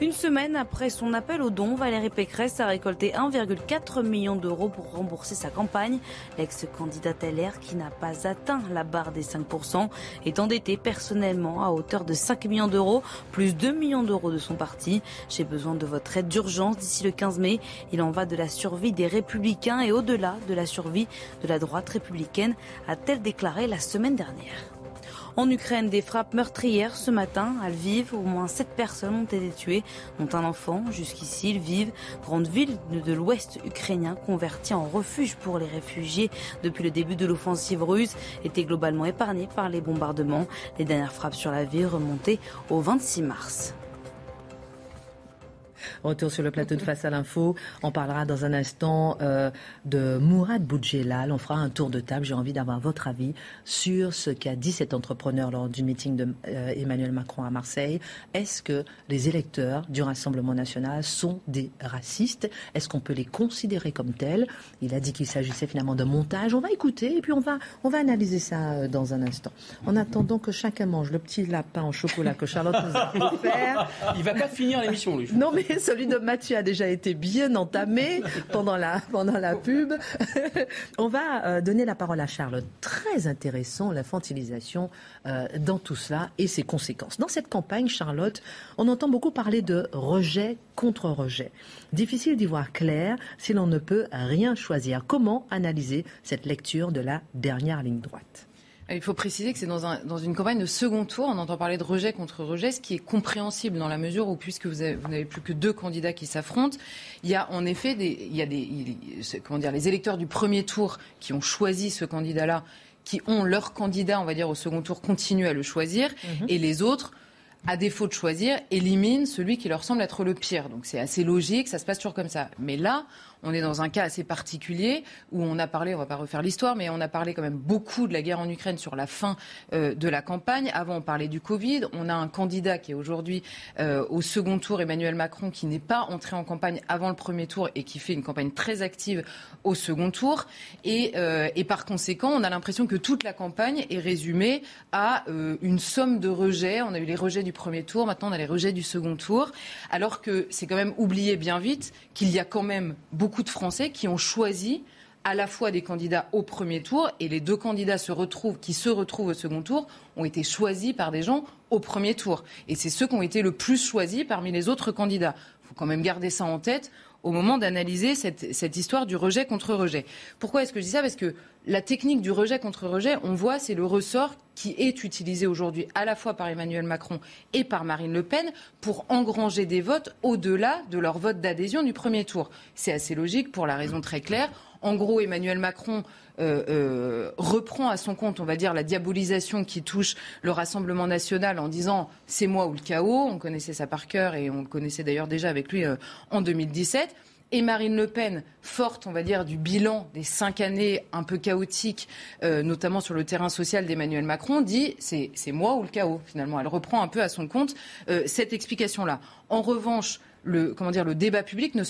Une semaine après son appel au don, Valérie Pécresse a récolté 1,4 million d'euros pour rembourser sa campagne. L'ex-candidate LR, qui n'a pas atteint la barre des 5%, est endettée personnellement à hauteur de 5 millions d'euros, plus 2 millions d'euros de son parti. J'ai besoin de votre aide d'urgence d'ici le 15 mai. Il en va de la survie des républicains et au-delà de la survie de la droite républicaine, a-t-elle déclaré la semaine dernière. En Ukraine, des frappes meurtrières ce matin à Lviv. Au moins sept personnes ont été tuées, dont un enfant. Jusqu'ici, Lviv, grande ville de l'ouest ukrainien convertie en refuge pour les réfugiés depuis le début de l'offensive russe, était globalement épargnée par les bombardements. Les dernières frappes sur la ville remontaient au 26 mars. Retour sur le plateau de Face à l'info. On parlera dans un instant euh, de Mourad Boudjelal. On fera un tour de table. J'ai envie d'avoir votre avis sur ce qu'a dit cet entrepreneur lors du meeting d'Emmanuel euh, Macron à Marseille. Est-ce que les électeurs du Rassemblement national sont des racistes? Est-ce qu'on peut les considérer comme tels? Il a dit qu'il s'agissait finalement d'un montage. On va écouter et puis on va, on va analyser ça euh, dans un instant. En attendant que chacun mange le petit lapin au chocolat que Charlotte nous a offert. Il va pas finir l'émission, lui. Non, mais celui de Mathieu a déjà été bien entamé pendant la, pendant la pub. On va euh, donner la parole à Charlotte. Très intéressant, l'infantilisation euh, dans tout cela et ses conséquences. Dans cette campagne, Charlotte, on entend beaucoup parler de rejet contre rejet. Difficile d'y voir clair si l'on ne peut rien choisir. Comment analyser cette lecture de la dernière ligne droite? Il faut préciser que c'est dans, un, dans, une campagne de second tour. On entend parler de rejet contre rejet, ce qui est compréhensible dans la mesure où, puisque vous n'avez plus que deux candidats qui s'affrontent, il y a en effet des, il y a des, comment dire, les électeurs du premier tour qui ont choisi ce candidat-là, qui ont leur candidat, on va dire, au second tour, continuent à le choisir, mhm. et les autres à défaut de choisir, éliminent celui qui leur semble être le pire. Donc c'est assez logique, ça se passe toujours comme ça. Mais là, on est dans un cas assez particulier où on a parlé, on va pas refaire l'histoire, mais on a parlé quand même beaucoup de la guerre en Ukraine sur la fin euh, de la campagne. Avant, on parlait du Covid. On a un candidat qui est aujourd'hui euh, au second tour, Emmanuel Macron, qui n'est pas entré en campagne avant le premier tour et qui fait une campagne très active au second tour. Et, euh, et par conséquent, on a l'impression que toute la campagne est résumée à une somme de rejets. On a eu les rejets du premier tour, maintenant on a les rejets du second tour. Alors que c'est quand même oublié bien vite qu'il y a quand même beaucoup de Français qui ont choisi à la fois des candidats au premier tour et les deux candidats se retrouvent, qui se retrouvent au second tour ont été choisis par des gens au premier tour. Et c'est ceux qui ont été le plus choisis parmi les autres candidats. Il faut quand même garder ça en tête au moment d'analyser cette, cette, histoire du rejet contre rejet. Pourquoi est-ce que je dis ça? Parce que la technique du rejet contre rejet, on voit, c'est le ressort qui est utilisé aujourd'hui à la fois par Emmanuel Macron et par Marine Le Pen pour engranger des votes au-delà de leur vote d'adhésion du premier tour. C'est assez logique pour la raison très claire. En gros, Emmanuel Macron euh, euh, reprend à son compte, on va dire, la diabolisation qui touche le Rassemblement national en disant c'est moi ou le chaos. On connaissait ça par cœur et on le connaissait d'ailleurs déjà avec lui euh, en 2017 et Marine Le Pen, forte, on va dire, du bilan des cinq années un peu chaotiques, notamment sur le terrain social d'Emmanuel Macron, dit c'est moi ou le chaos, finalement. Elle reprend un peu à son compte cette explication-là. En revanche, le, comment dire, le débat public ne,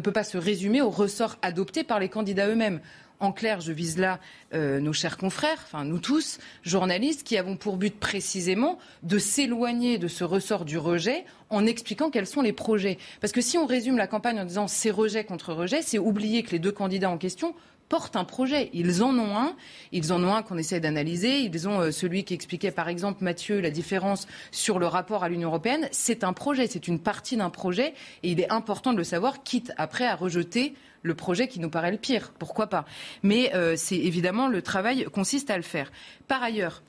peut pas se résumer au ressort adopté par les candidats eux-mêmes. En clair, je vise là euh, nos chers confrères, enfin nous tous, journalistes, qui avons pour but précisément de s'éloigner de ce ressort du rejet en expliquant quels sont les projets. Parce que si on résume la campagne en disant c'est rejet contre rejet, c'est oublier que les deux candidats en question portent un projet. Ils en ont un. Ils en ont un qu'on essaie d'analyser. Ils ont euh, celui qui expliquait, par exemple, Mathieu, la différence sur le rapport à l'Union européenne. C'est un projet, c'est une partie d'un projet. Et il est important de le savoir, quitte après à rejeter le projet qui nous paraît le pire. Pourquoi pas? Mais euh, c'est évidemment le travail consiste à le faire. Par ailleurs,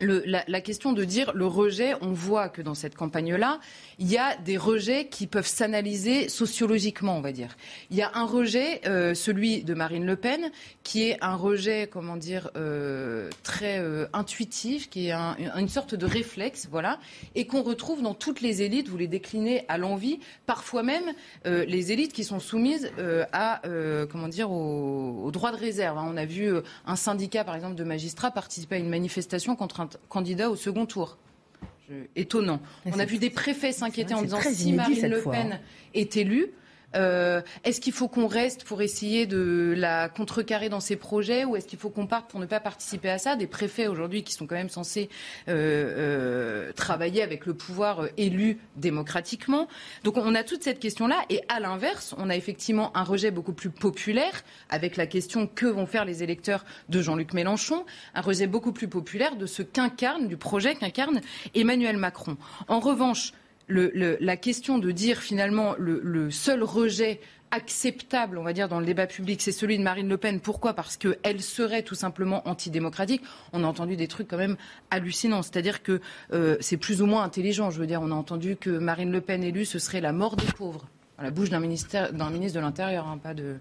la, question de dire le rejet, on voit que dans cette campagne-là, il y a des rejets qui peuvent s'analyser sociologiquement, on va dire. Il y a un rejet, euh, celui de Marine Le Pen, qui est un rejet, comment dire, euh, très euh, intuitif, qui est une sorte de réflexe, voilà, et qu'on retrouve dans toutes les élites. Vous les déclinez à l'envie, parfois même les élites qui sont soumises à, comment dire, au, au, droit de réserve. Hein. On a vu un syndicat, par exemple, de magistrats participer à une manifestation contre un candidat au second tour. Étonnant. On a vu des préfets s'inquiéter en disant si Marine Le Pen hein. est élue, euh, est-ce qu'il faut qu'on reste pour essayer de la contrecarrer dans ses projets ou est-ce qu'il faut qu'on parte pour ne pas participer à ça? Des préfets aujourd'hui qui sont quand même censés euh, euh, travailler avec le pouvoir élu démocratiquement. Donc on a toute cette question-là et à l'inverse, on a effectivement un rejet beaucoup plus populaire avec la question que vont faire les électeurs de Jean-Luc Mélenchon, un rejet beaucoup plus populaire de ce qu'incarne, du projet qu'incarne Emmanuel Macron. En revanche, la question de dire finalement le, seul rejet acceptable, on va dire, dans le débat public, c'est celui de Marine Le Pen. Pourquoi? Parce qu'elle serait tout simplement antidémocratique. On a entendu des trucs quand même hallucinants. C'est-à-dire que euh, c'est plus ou moins intelligent. Je veux dire, on a entendu que Marine Le Pen élue, ce serait la mort des pauvres. À la bouche d'un ministre de l'Intérieur, hein, pas de.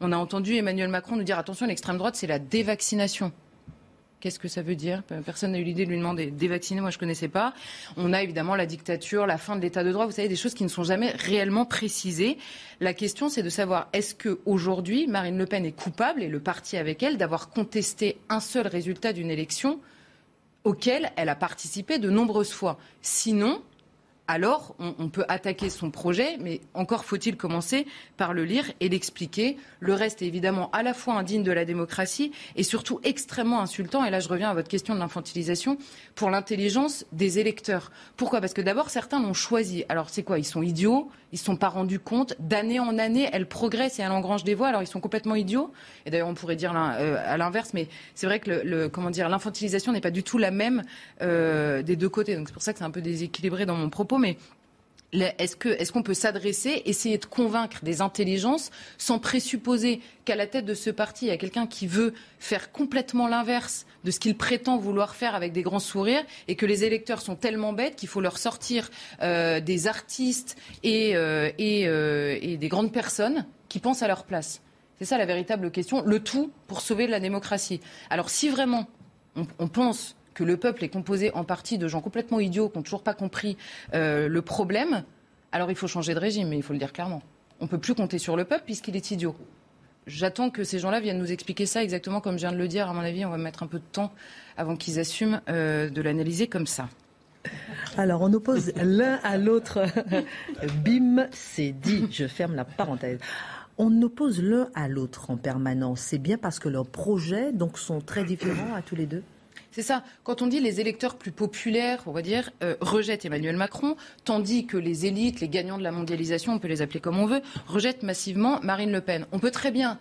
On a entendu Emmanuel Macron nous dire attention, l'extrême droite, c'est la dévaccination. Qu'est-ce que ça veut dire? Personne n'a eu l'idée de lui demander dévacciner, moi je ne connaissais pas. On a évidemment la dictature, la fin de l'état de droit, vous savez, des choses qui ne sont jamais réellement précisées. La question, c'est de savoir est-ce qu'aujourd'hui, Marine Le Pen est coupable, et le parti avec elle, d'avoir contesté un seul résultat d'une élection auquel elle a participé de nombreuses fois? Sinon, alors on, peut attaquer son projet, mais encore faut-il commencer par le lire et l'expliquer. Le reste est évidemment à la fois indigne de la démocratie et surtout extrêmement insultant. Et là, je reviens à votre question de l'infantilisation pour l'intelligence des électeurs. Pourquoi? Parce que d'abord, certains l'ont choisi. Alors c'est quoi? Ils sont idiots, ils ne sont pas rendus compte. D'année en année, elle progresse et elle engrange des voix. Alors ils sont complètement idiots. Et d'ailleurs, on pourrait dire euh, à l'inverse, mais c'est vrai que comment l'infantilisation n'est pas du tout la même euh, des deux côtés. Donc c'est pour ça que c'est un peu déséquilibré dans mon propos mais est-ce qu'on peut s'adresser, essayer de convaincre des intelligences sans présupposer qu'à la tête de ce parti, il y a quelqu'un qui veut faire complètement l'inverse de ce qu'il prétend vouloir faire avec des grands sourires et que les électeurs sont tellement bêtes qu'il faut leur sortir euh, des artistes euh, euh, et, des grandes personnes qui pensent à leur place? C'est ça la véritable question. Le tout pour sauver la démocratie. Alors si vraiment on pense que le peuple est composé en partie de gens complètement idiots qui n'ont toujours pas compris euh, le problème, alors il faut changer de régime, mais il faut le dire clairement. on ne peut plus compter sur le peuple puisqu'il est idiot. J'attends que ces gens-là viennent nous expliquer ça exactement comme je viens de le dire. À mon avis, on va mettre un peu de temps avant qu'ils assument euh, de l'analyser comme ça. Alors, on oppose l'un à l'autre. Bim, c'est dit. Je ferme la parenthèse. On oppose l'un à l'autre en permanence. C'est bien parce que leurs projets donc, sont très différents à tous les deux c'est ça. Quand on dit les électeurs plus populaires, on va dire, euh, rejettent Emmanuel Macron, tandis que les élites, les gagnants de la mondialisation, on peut les appeler comme on veut, rejettent massivement Marine Le Pen. On peut très bien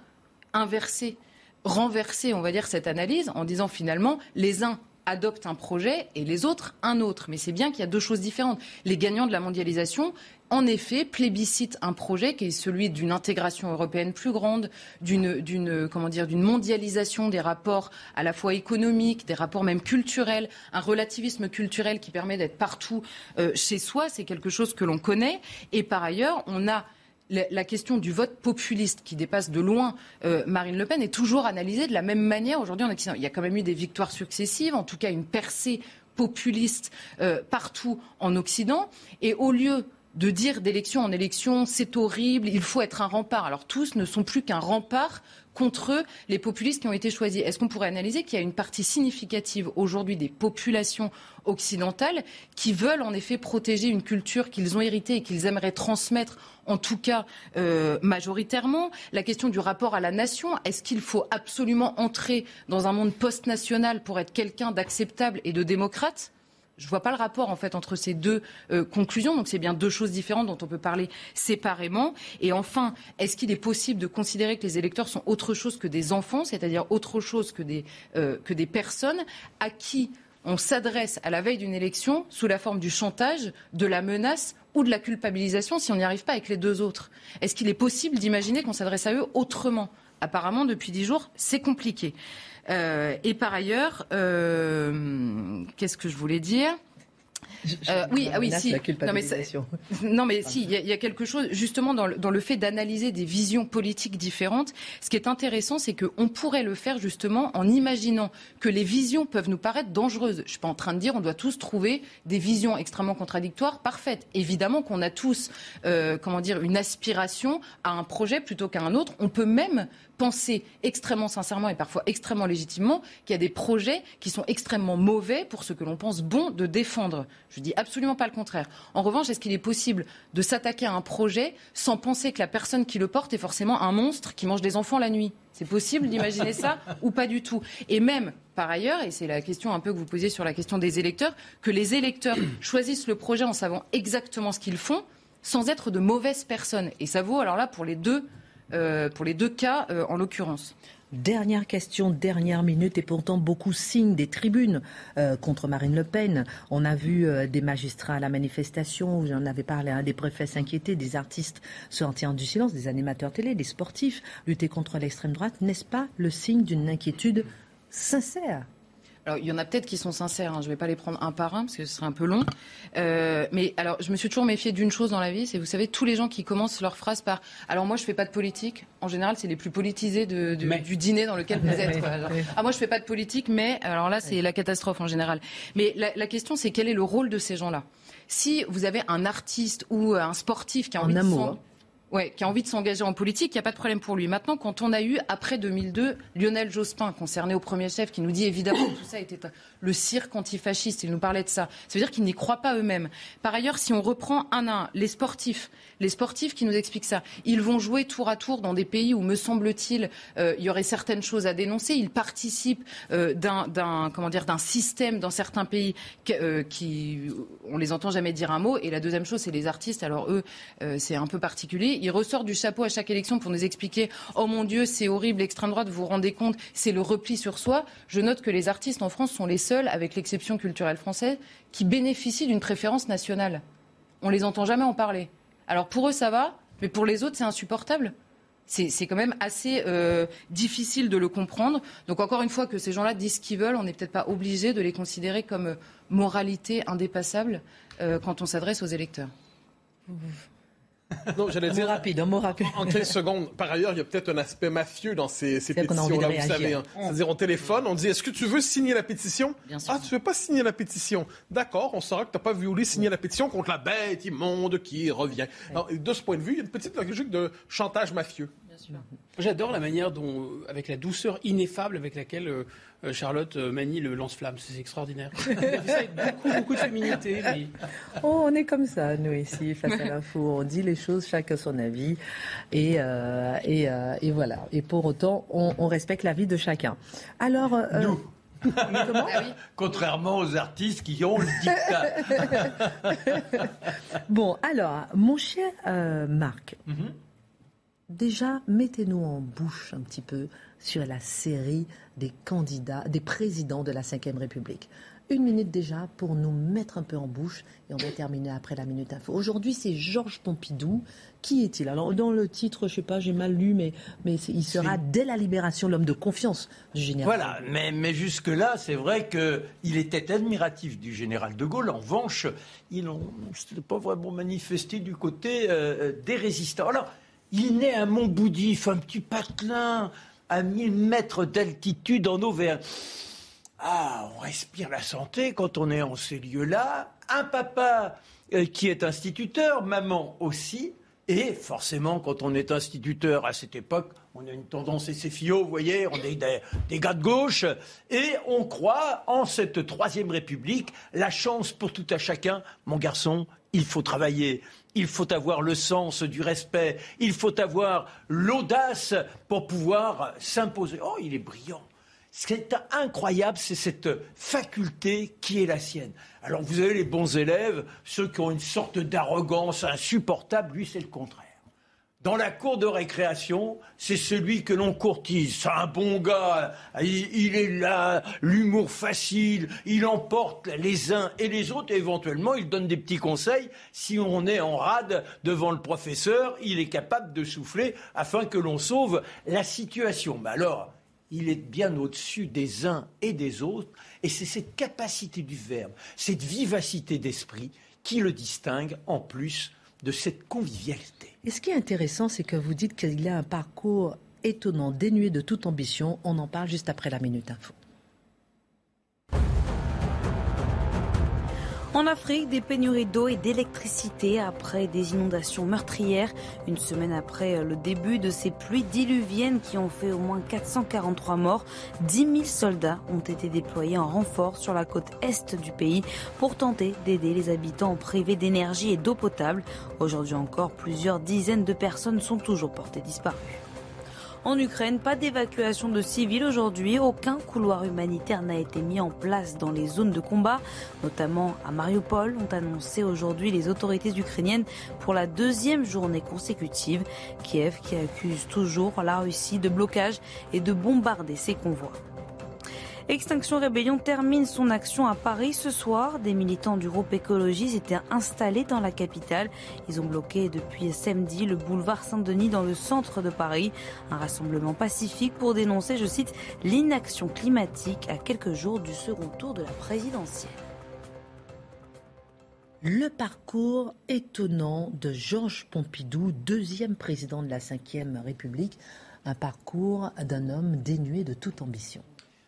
inverser, renverser, on va dire, cette analyse en disant finalement, les uns adoptent un projet et les autres un autre. Mais c'est bien qu'il y a deux choses différentes. Les gagnants de la mondialisation, en effet, plébiscitent un projet qui est celui d'une intégration européenne plus grande, d'une, d'une mondialisation des rapports à la fois économiques, des rapports même culturels, un relativisme culturel qui permet d'être partout euh, chez soi. C'est quelque chose que l'on connaît. Et par ailleurs, on a la question du vote populiste qui dépasse de loin euh, Marine Le Pen est toujours analysée de la même manière aujourd'hui en Occident. Il y a quand même eu des victoires successives, en tout cas une percée populiste euh, partout en Occident. Et au lieu de dire d'élection en élection, c'est horrible, il faut être un rempart. Alors tous ne sont plus qu'un rempart contre les populistes qui ont été choisis. Est-ce qu'on pourrait analyser qu'il y a une partie significative aujourd'hui des populations occidentales qui veulent en effet protéger une culture qu'ils ont héritée et qu'ils aimeraient transmettre en tout cas euh, majoritairement? La question du rapport à la nation, est-ce qu'il faut absolument entrer dans un monde post-national pour être quelqu'un d'acceptable et de démocrate? Je ne vois pas le rapport en fait entre ces deux euh, conclusions. Donc c'est bien deux choses différentes dont on peut parler séparément. Et enfin, est-ce qu'il est possible de considérer que les électeurs sont autre chose que des enfants, c'est-à-dire autre chose que des, euh, que des personnes à qui on s'adresse à la veille d'une élection sous la forme du chantage, de la menace ou de la culpabilisation si on n'y arrive pas avec les deux autres? Est-ce qu'il est possible d'imaginer qu'on s'adresse à eux autrement? Apparemment, depuis dix jours, c'est compliqué. Euh, et par ailleurs, euh, qu'est-ce que je voulais dire? Euh, oui, ah oui, si. non mais, non mais, si, il y, a quelque chose justement dans le, dans le fait d'analyser des visions politiques différentes. Ce qui est intéressant, c'est qu'on pourrait le faire justement en imaginant que les visions peuvent nous paraître dangereuses. Je suis pas en train de dire on doit tous trouver des visions extrêmement contradictoires parfaites. Évidemment qu'on a tous, comment dire, une aspiration à un projet plutôt qu'à un autre. On peut même penser extrêmement sincèrement et parfois extrêmement légitimement qu'il y a des projets qui sont extrêmement mauvais pour ce que l'on pense bon de défendre. Je dis absolument pas le contraire. En revanche, est-ce qu'il est possible de s'attaquer à un projet sans penser que la personne qui le porte est forcément un monstre qui mange des enfants la nuit? C'est possible d'imaginer ça ou pas du tout? Et même, par ailleurs, et c'est la question un peu que vous posiez sur la question des électeurs, que les électeurs choisissent le projet en savant exactement ce qu'ils font, sans être de mauvaises personnes. Et ça vaut alors là pour les deux euh, pour les deux cas euh, en l'occurrence. Dernière question, dernière minute, et pourtant beaucoup signent des tribunes euh, contre Marine Le Pen. On a vu des magistrats à la manifestation, j'en avais parlé, un des préfets s'inquiéter, des artistes sortir du silence, des animateurs télé, des sportifs, lutter contre l'extrême droite. N'est-ce pas le signe d'une inquiétude sincère? Alors, il y en a peut-être qui sont sincères, hein. je ne vais pas les prendre un par un parce que ce serait un peu long. Euh, mais alors, je me suis toujours méfiée d'une chose dans la vie, c'est, vous savez, tous les gens qui commencent leur phrase par « Alors moi, je ne fais pas de politique », en général, c'est les plus politisés de, du dîner dans lequel vous êtes. ah, moi, je ne fais pas de politique, mais alors là, c'est la catastrophe en général. Mais la, la question, c'est quel est le rôle de ces gens-là? Si vous avez un artiste ou un sportif qui a envie de... Amour. Ouais, qui a envie de s'engager en politique, il n'y a pas de problème pour lui. Maintenant, quand on a eu, après 2002, Lionel Jospin, concerné au premier chef, qui nous dit évidemment que tout ça était le cirque antifasciste, il nous parlait de ça. Ça veut dire qu'ils n'y croient pas eux-mêmes. Par ailleurs, si on reprend un à un, les sportifs, les sportifs qui nous expliquent ça, ils vont jouer tour à tour dans des pays où, me semble-t-il, euh, il y aurait certaines choses à dénoncer. Ils participent euh, d'un, comment dire, d'un système dans certains pays euh, qui, on les entend jamais dire un mot. Et la deuxième chose, c'est les artistes. Alors eux, c'est un peu particulier il ressort du chapeau à chaque élection pour nous expliquer Oh mon Dieu, c'est horrible, l'extrême droite, vous vous rendez compte, c'est le repli sur soi. Je note que les artistes en France sont les seuls, avec l'exception culturelle française, qui bénéficient d'une préférence nationale. On les entend jamais en parler. Alors pour eux, ça va, mais pour les autres, c'est insupportable. C'est quand même assez euh, difficile de le comprendre. Donc encore une fois, que ces gens-là disent ce qu'ils veulent, on n'est peut-être pas obligé de les considérer comme euh, moralité indépassable euh, quand on s'adresse aux électeurs. Non, j'allais dire. rapide, un mot rapide. En 15 secondes. Par ailleurs, il y a peut-être un aspect mafieux dans ces, ces pétitions-là, vous savez. Hein. C'est-à-dire, on téléphone, on dit Est-ce que tu veux signer la pétition? Ah, tu veux pas signer la pétition D'accord, on saura que tu n'as pas voulu signer la pétition contre la bête immonde qui revient. Alors, de ce point de vue, il y a une petite logique de chantage mafieux. J'adore la manière dont, euh, avec la douceur ineffable avec laquelle euh, euh, Charlotte manie le lance-flamme. C'est extraordinaire. avec beaucoup, beaucoup de féminité. Oh, on est comme ça, nous, ici, face à l'info. On dit les choses, chacun son avis. Et, et, et, voilà. Et pour autant, on, on respecte la vie de chacun. Alors. nous. Ah Contrairement aux artistes qui ont le dictat. bon, alors, mon cher Marc, mhm. Déjà, mettez-nous en bouche un petit peu sur la série des candidats, des présidents de la Ve République. Une minute déjà pour nous mettre un peu en bouche et on va terminer après la minute info. Aujourd'hui, c'est Georges Pompidou. Qui est-il? Alors, dans le titre, je sais pas, j'ai mal lu, mais, mais il sera dès la libération l'homme de confiance du général. Voilà, mais, mais jusque-là, c'est vrai qu'il était admiratif du général de Gaulle. En revanche, il ne pas vraiment manifesté du côté euh, des résistants. Alors, il naît à Montboudif, un petit patelin à 1000 mètres d'altitude en Auvergne. Ah, on respire la santé quand on est en ces lieux-là. Un papa euh, qui est instituteur, maman aussi. Et forcément, quand on est instituteur à cette époque, on a une tendance SFIO, vous voyez, on est des, des, gars de gauche, et on croit en cette troisième république, la chance pour tout à chacun. Mon garçon, il faut travailler, il faut avoir le sens du respect, il faut avoir l'audace pour pouvoir s'imposer. Oh, il est brillant. Ce qui est incroyable, c'est cette faculté qui est la sienne. Alors vous avez les bons élèves, ceux qui ont une sorte d'arrogance insupportable, lui c'est le contraire. Dans la cour de récréation, c'est celui que l'on courtise. C'est un bon gars. Il, est là, l'humour facile. Il emporte les uns et les autres. Et éventuellement, il donne des petits conseils. Si on est en rade devant le professeur, il est capable de souffler afin que l'on sauve la situation. Mais alors, il est bien au-dessus des uns et des autres. Et c'est cette capacité du verbe, cette vivacité d'esprit qui le distingue en plus de cette convivialité. Et ce qui est intéressant, c'est que vous dites qu'il a un parcours étonnant, dénué de toute ambition. On en parle juste après la Minute Info. En Afrique, des pénuries d'eau et d'électricité après des inondations meurtrières. Une semaine après le début de ces pluies diluviennes qui ont fait au moins 443 morts, 10 000 soldats ont été déployés en renfort sur la côte est du pays pour tenter d'aider les habitants privés d'énergie et d'eau potable. Aujourd'hui encore, plusieurs dizaines de personnes sont toujours portées disparues. En Ukraine, pas d'évacuation de civils aujourd'hui. Aucun couloir humanitaire n'a été mis en place dans les zones de combat, notamment à Mariupol, ont annoncé aujourd'hui les autorités ukrainiennes pour la deuxième journée consécutive. Kiev qui accuse toujours la Russie de blocage et de bombarder ses convois. Extinction Rébellion termine son action à Paris ce soir. Des militants du groupe Écologie s'étaient installés dans la capitale. Ils ont bloqué depuis samedi le boulevard Saint-Denis dans le centre de Paris. Un rassemblement pacifique pour dénoncer, je cite, l'inaction climatique à quelques jours du second tour de la présidentielle. Le parcours étonnant de Georges Pompidou, deuxième président de la Ve République, un parcours d'un homme dénué de toute ambition.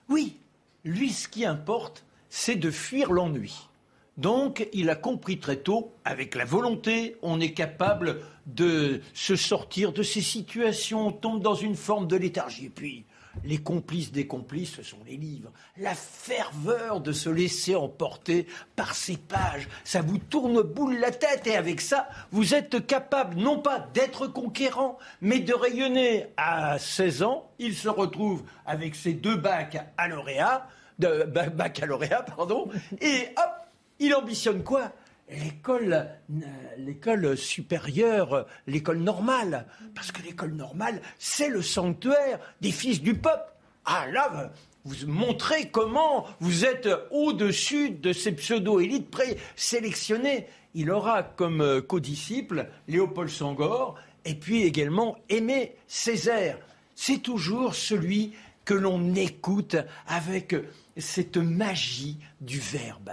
Oui, lui, ce qui importe, c'est de fuir l'ennui. Donc, il a compris très tôt, avec la volonté, on est capable de se sortir de ces situations, on tombe dans une forme de léthargie. Puis, les complices des complices, ce sont les livres. La ferveur de se laisser emporter par ces pages, ça vous tourne boule la tête et avec ça, vous êtes capable non pas d'être conquérant, mais de rayonner. À 16 ans, il se retrouve avec ses deux bacs à lauréat, baccalauréat, pardon, et hop, il ambitionne quoi? L'école, euh, l'école supérieure, l'école normale. Parce que l'école normale, c'est le sanctuaire des fils du peuple. Ah là, vous montrez comment vous êtes au-dessus de ces pseudo-élites présélectionnées. Il aura comme euh, co-disciple Léopold Sangor et puis également Aimé Césaire. C'est toujours celui que l'on écoute avec cette magie du verbe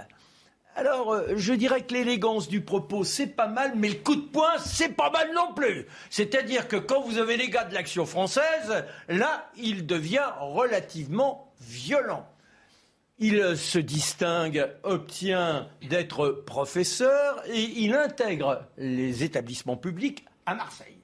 Alors, euh, je dirais que l'élégance du propos, c'est pas mal, mais le coup de poing, c'est pas mal non plus. C'est-à-dire que quand vous avez les gars de l'action française, là, il devient relativement violent. Il se distingue, obtient d'être professeur et il intègre les établissements publics à Marseille.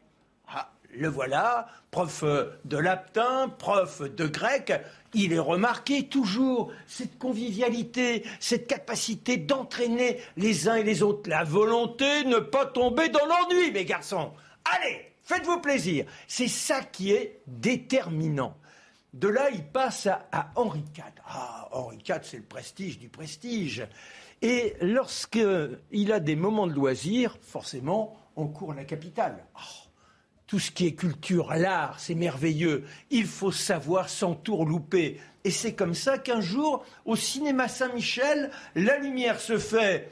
Ah, le voilà, prof de latin, prof de grec. Il est remarqué toujours cette convivialité, cette capacité d'entraîner les uns et les autres, la volonté de ne pas tomber dans l'ennui, mes garçons. Allez, faites-vous plaisir. C'est ça qui est déterminant. De là, il passe à, Henri IV. Ah, Henri IV, c'est le prestige du prestige. Et lorsqu'il a des moments de loisirs, forcément, on court la capitale. Oh, tout ce qui est culture, l'art, c'est merveilleux. Il faut savoir s'entourlouper. Et c'est comme ça qu'un jour, au cinéma Saint-Michel, la lumière se fait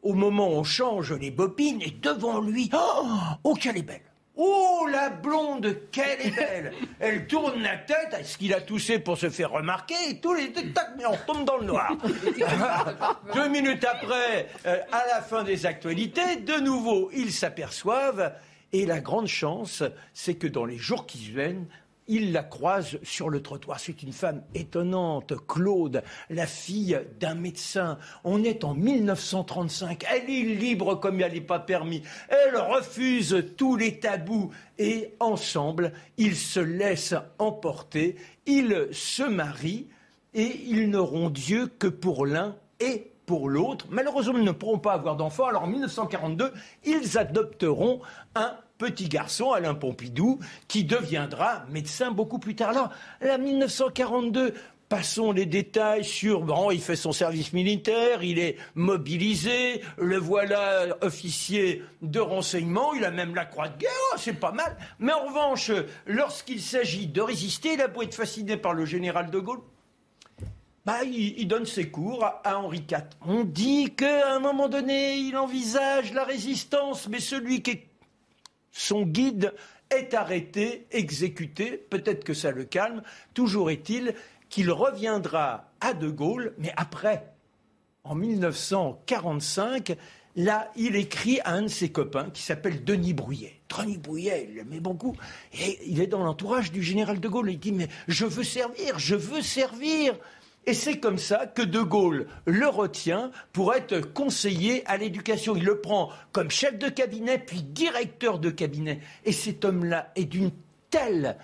au moment où on change les bobines et devant lui, oh, oh qu'elle est belle Oh, la blonde, quelle est belle Elle tourne la tête, est-ce qu'il a toussé pour se faire remarquer? Et tous les tac, mais on tombe dans le noir. Deux minutes après, euh, à la fin des actualités, de nouveau, ils s'aperçoivent. Et la grande chance, c'est que dans les jours qui viennent, il la croise sur le trottoir. C'est une femme étonnante, Claude, la fille d'un médecin. On est en 1935. Elle est libre comme elle n'est pas permis. Elle refuse tous les tabous. Et ensemble, ils se laissent emporter. Ils se marient et ils n'auront Dieu que pour l'un et pour l'autre. Malheureusement, ils ne pourront pas avoir d'enfants. Alors en 1942, ils adopteront un petit garçon, Alain Pompidou, qui deviendra médecin beaucoup plus tard. Alors, en 1942, Passons les détails sur, bon, il fait son service militaire, il est mobilisé, le voilà officier de renseignement, il a même la croix de guerre, oh, c'est pas mal. Mais en revanche, lorsqu'il s'agit de résister, il a beau être fasciné par le général de Gaulle, bah, il, donne ses cours à, Henri IV. On dit qu'à un moment donné, il envisage la résistance, mais celui qui est son guide est arrêté, exécuté, peut-être que ça le calme, toujours est-il qu'il reviendra à De Gaulle, mais après, en 1945, là, il écrit à un de ses copains qui s'appelle Denis Brouillet. Denis Brouillet, il l'aimait beaucoup, et il est dans l'entourage du général De Gaulle. Il dit, mais je veux servir, je veux servir. Et c'est comme ça que De Gaulle le retient pour être conseiller à l'éducation. Il le prend comme chef de cabinet, puis directeur de cabinet. Et cet homme-là est d'une telle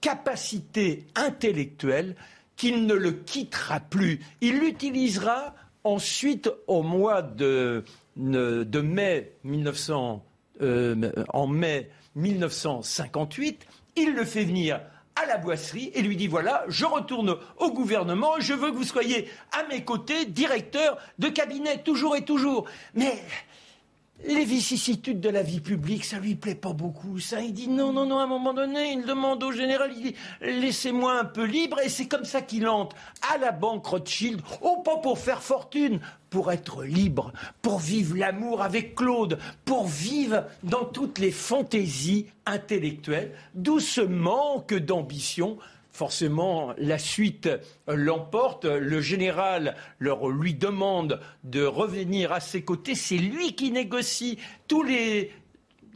capacité intellectuelle qu'il ne le quittera plus. Il l'utilisera ensuite au mois de, mai 1900, euh, en mai 1958. Il le fait venir à la boisserie et lui dit voilà, je retourne au gouvernement, je veux que vous soyez à mes côtés, directeur de cabinet, toujours et toujours. Mais les vicissitudes de la vie publique, ça lui plaît pas beaucoup. Ça, il dit non, non, non. À un moment donné, il demande au général, il dit laissez-moi un peu libre. Et c'est comme ça qu'il entre à la banque Rothschild. Oh, pas pour faire fortune, pour être libre, pour vivre l'amour avec Claude, pour vivre dans toutes les fantaisies intellectuelles, d'où ce manque d'ambition forcément, la suite l'emporte. Le général leur, lui demande de revenir à ses côtés. C'est lui qui négocie tous les,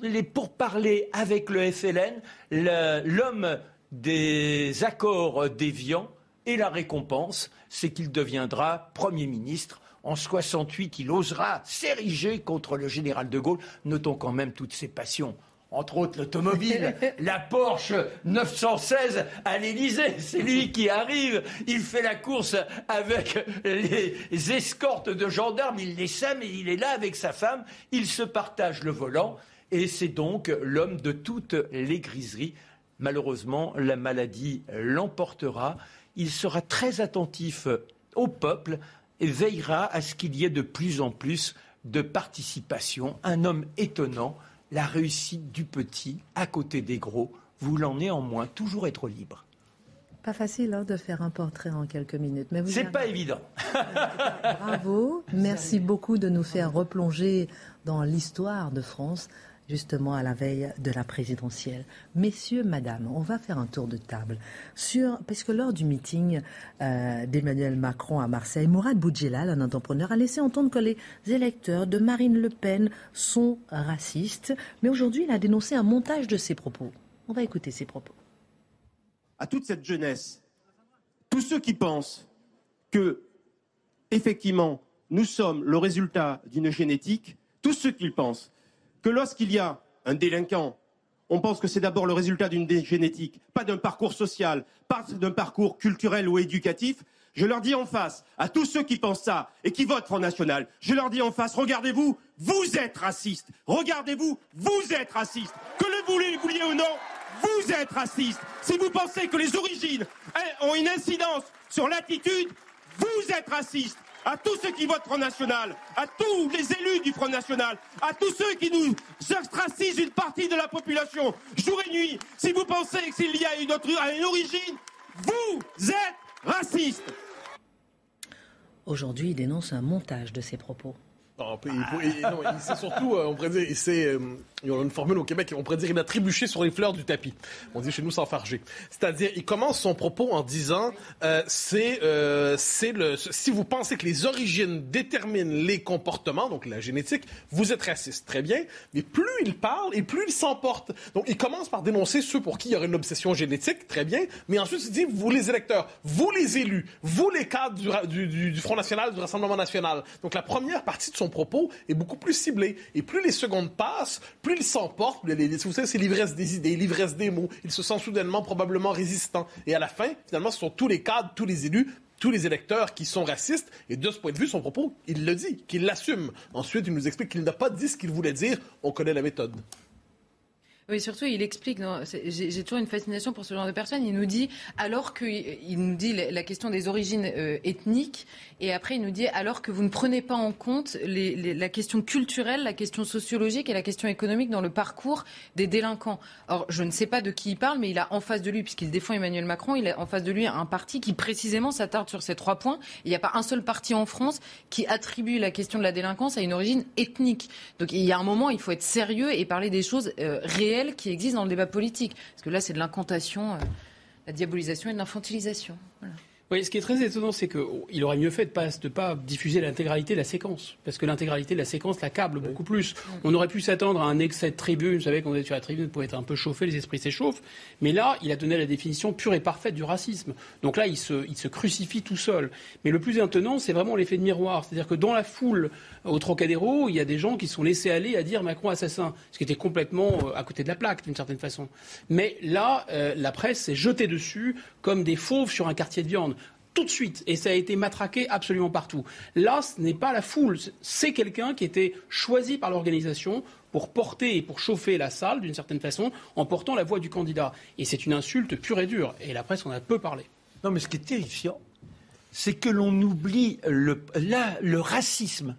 les pourparlers avec le FLN, l'homme des accords déviants. Et la récompense, c'est qu'il deviendra Premier ministre. En 68, il osera s'ériger contre le général de Gaulle. Notons quand même toutes ses passions entre autres l'automobile, la Porsche 916 à l'Élysée. C'est lui qui arrive, il fait la course avec les escortes de gendarmes, il les sème et il est là avec sa femme, il se partage le volant et c'est donc l'homme de toutes les griseries. Malheureusement, la maladie l'emportera. Il sera très attentif au peuple et veillera à ce qu'il y ait de plus en plus de participation. Un homme étonnant la réussite du petit à côté des gros, voulant néanmoins toujours être libre. Pas facile hein, de faire un portrait en quelques minutes, mais c'est pas évident. Bravo, merci beaucoup de nous faire replonger dans l'histoire de France justement à la veille de la présidentielle. Messieurs, madame, on va faire un tour de table sur, parce que lors du meeting euh, d'Emmanuel Macron à Marseille, Mourad Boudjelal, un entrepreneur, a laissé entendre que les électeurs de Marine Le Pen sont racistes, mais aujourd'hui il a dénoncé un montage de ses propos. On va écouter ses propos. À toute cette jeunesse, tous ceux qui pensent que, effectivement, nous sommes le résultat d'une génétique, tous ceux qui pensent que lorsqu'il y a un délinquant, on pense que c'est d'abord le résultat d'une génétique, pas d'un parcours social, pas d'un parcours culturel ou éducatif. Je leur dis en face, à tous ceux qui pensent ça et qui votent Front National, je leur dis en face, regardez-vous, vous êtes racistes. Regardez-vous, vous êtes racistes. Que le vouliez, vouliez ou non, vous êtes racistes. Si vous pensez que les origines hein, ont une incidence sur l'attitude, vous êtes racistes à tous ceux qui votent Front National, à tous les élus du Front National, à tous ceux qui nous ostracisent une partie de la population, jour et nuit, si vous pensez qu'il y a une, autre, une origine, vous êtes racistes. Aujourd'hui, il dénonce un montage de ses propos. Non, il, surtout, euh, on pourrait dire, c'est, euh, il y a une formule au Québec, on pourrait dire, il a trébuché sur les fleurs du tapis. On dit chez nous sans farger. C'est-à-dire, il commence son propos en disant, euh, c'est, c'est le, si vous pensez que les origines déterminent les comportements, donc la génétique, vous êtes raciste. Très bien. Mais plus il parle et plus il s'emporte. Donc, il commence par dénoncer ceux pour qui il y aurait une obsession génétique. Très bien. Mais ensuite, il dit, vous les électeurs, vous les élus, vous les cadres du, du, du Front National, du Rassemblement National. Donc, la première partie de son propos est beaucoup plus ciblé. Et plus les secondes passent, il s'emporte. Vous savez, c'est l'ivresse des idées, l'ivresse des mots. Il se sent soudainement probablement résistant. Et à la fin, finalement, ce sont tous les cadres, tous les élus, tous les électeurs qui sont racistes. Et de ce point de vue, son propos, il le dit, qu'il l'assume. Ensuite, il nous explique qu'il n'a pas dit ce qu'il voulait dire. On connaît la méthode. Oui, surtout, il explique. J'ai toujours une fascination pour ce genre de personnes. Il nous dit, alors qu'il nous dit la question des origines euh, ethniques, et après il nous dit, alors que vous ne prenez pas en compte la question culturelle, la question sociologique et la question économique dans le parcours des délinquants. Or, je ne sais pas de qui il parle, mais il a en face de lui, puisqu'il défend Emmanuel Macron, il a en face de lui un parti qui précisément s'attarde sur ces trois points. Il n'y a pas un seul parti en France qui attribue la question de la délinquance à une origine ethnique. Donc, il y a un moment, il faut être sérieux et parler des choses euh, réelles qui existe dans le débat politique. Parce que là, c'est de l'incantation, euh, la diabolisation et de l'infantilisation. Oui, ce qui est très étonnant, c'est qu'il aurait mieux fait de ne pas, pas, diffuser l'intégralité de la séquence. Parce que l'intégralité de la séquence l'accable beaucoup plus. On aurait pu s'attendre à un excès de tribune. Vous savez, quand on est sur la tribune, pour être un peu chauffé, les esprits s'échauffent. Mais là, il a donné la définition pure et parfaite du racisme. Donc là, il se, il se crucifie tout seul. Mais le plus étonnant, c'est vraiment l'effet de miroir. C'est-à-dire que dans la foule au Trocadéro, il y a des gens qui sont laissés aller à dire Macron assassin. Ce qui était complètement euh, à côté de la plaque, d'une certaine façon. Mais là, euh, la presse s'est jetée dessus comme des fauves sur un quartier de viande tout de suite. Et ça a été matraqué absolument partout. Là, ce n'est pas la foule, c'est quelqu'un qui était choisi par l'organisation pour porter et pour chauffer la salle, d'une certaine façon, en portant la voix du candidat. Et c'est une insulte pure et dure. Et la presse en a peu parlé. Non, mais ce qui est terrifiant, c'est que l'on oublie le, le racisme.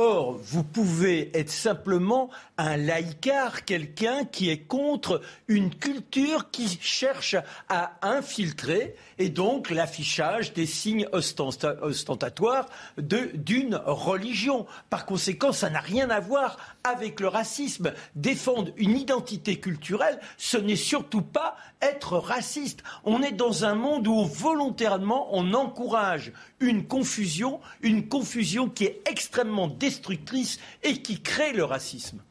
Or, vous pouvez être simplement un laïcard, quelqu'un qui est contre une culture qui cherche à infiltrer et donc l'affichage des signes ostentatoires d'une religion. Par conséquent, ça n'a rien à voir avec le racisme. Défendre une identité culturelle, ce n'est surtout pas être raciste. On est dans un monde où volontairement on encourage une confusion, une confusion qui est extrêmement destructrice et qui crée le racisme.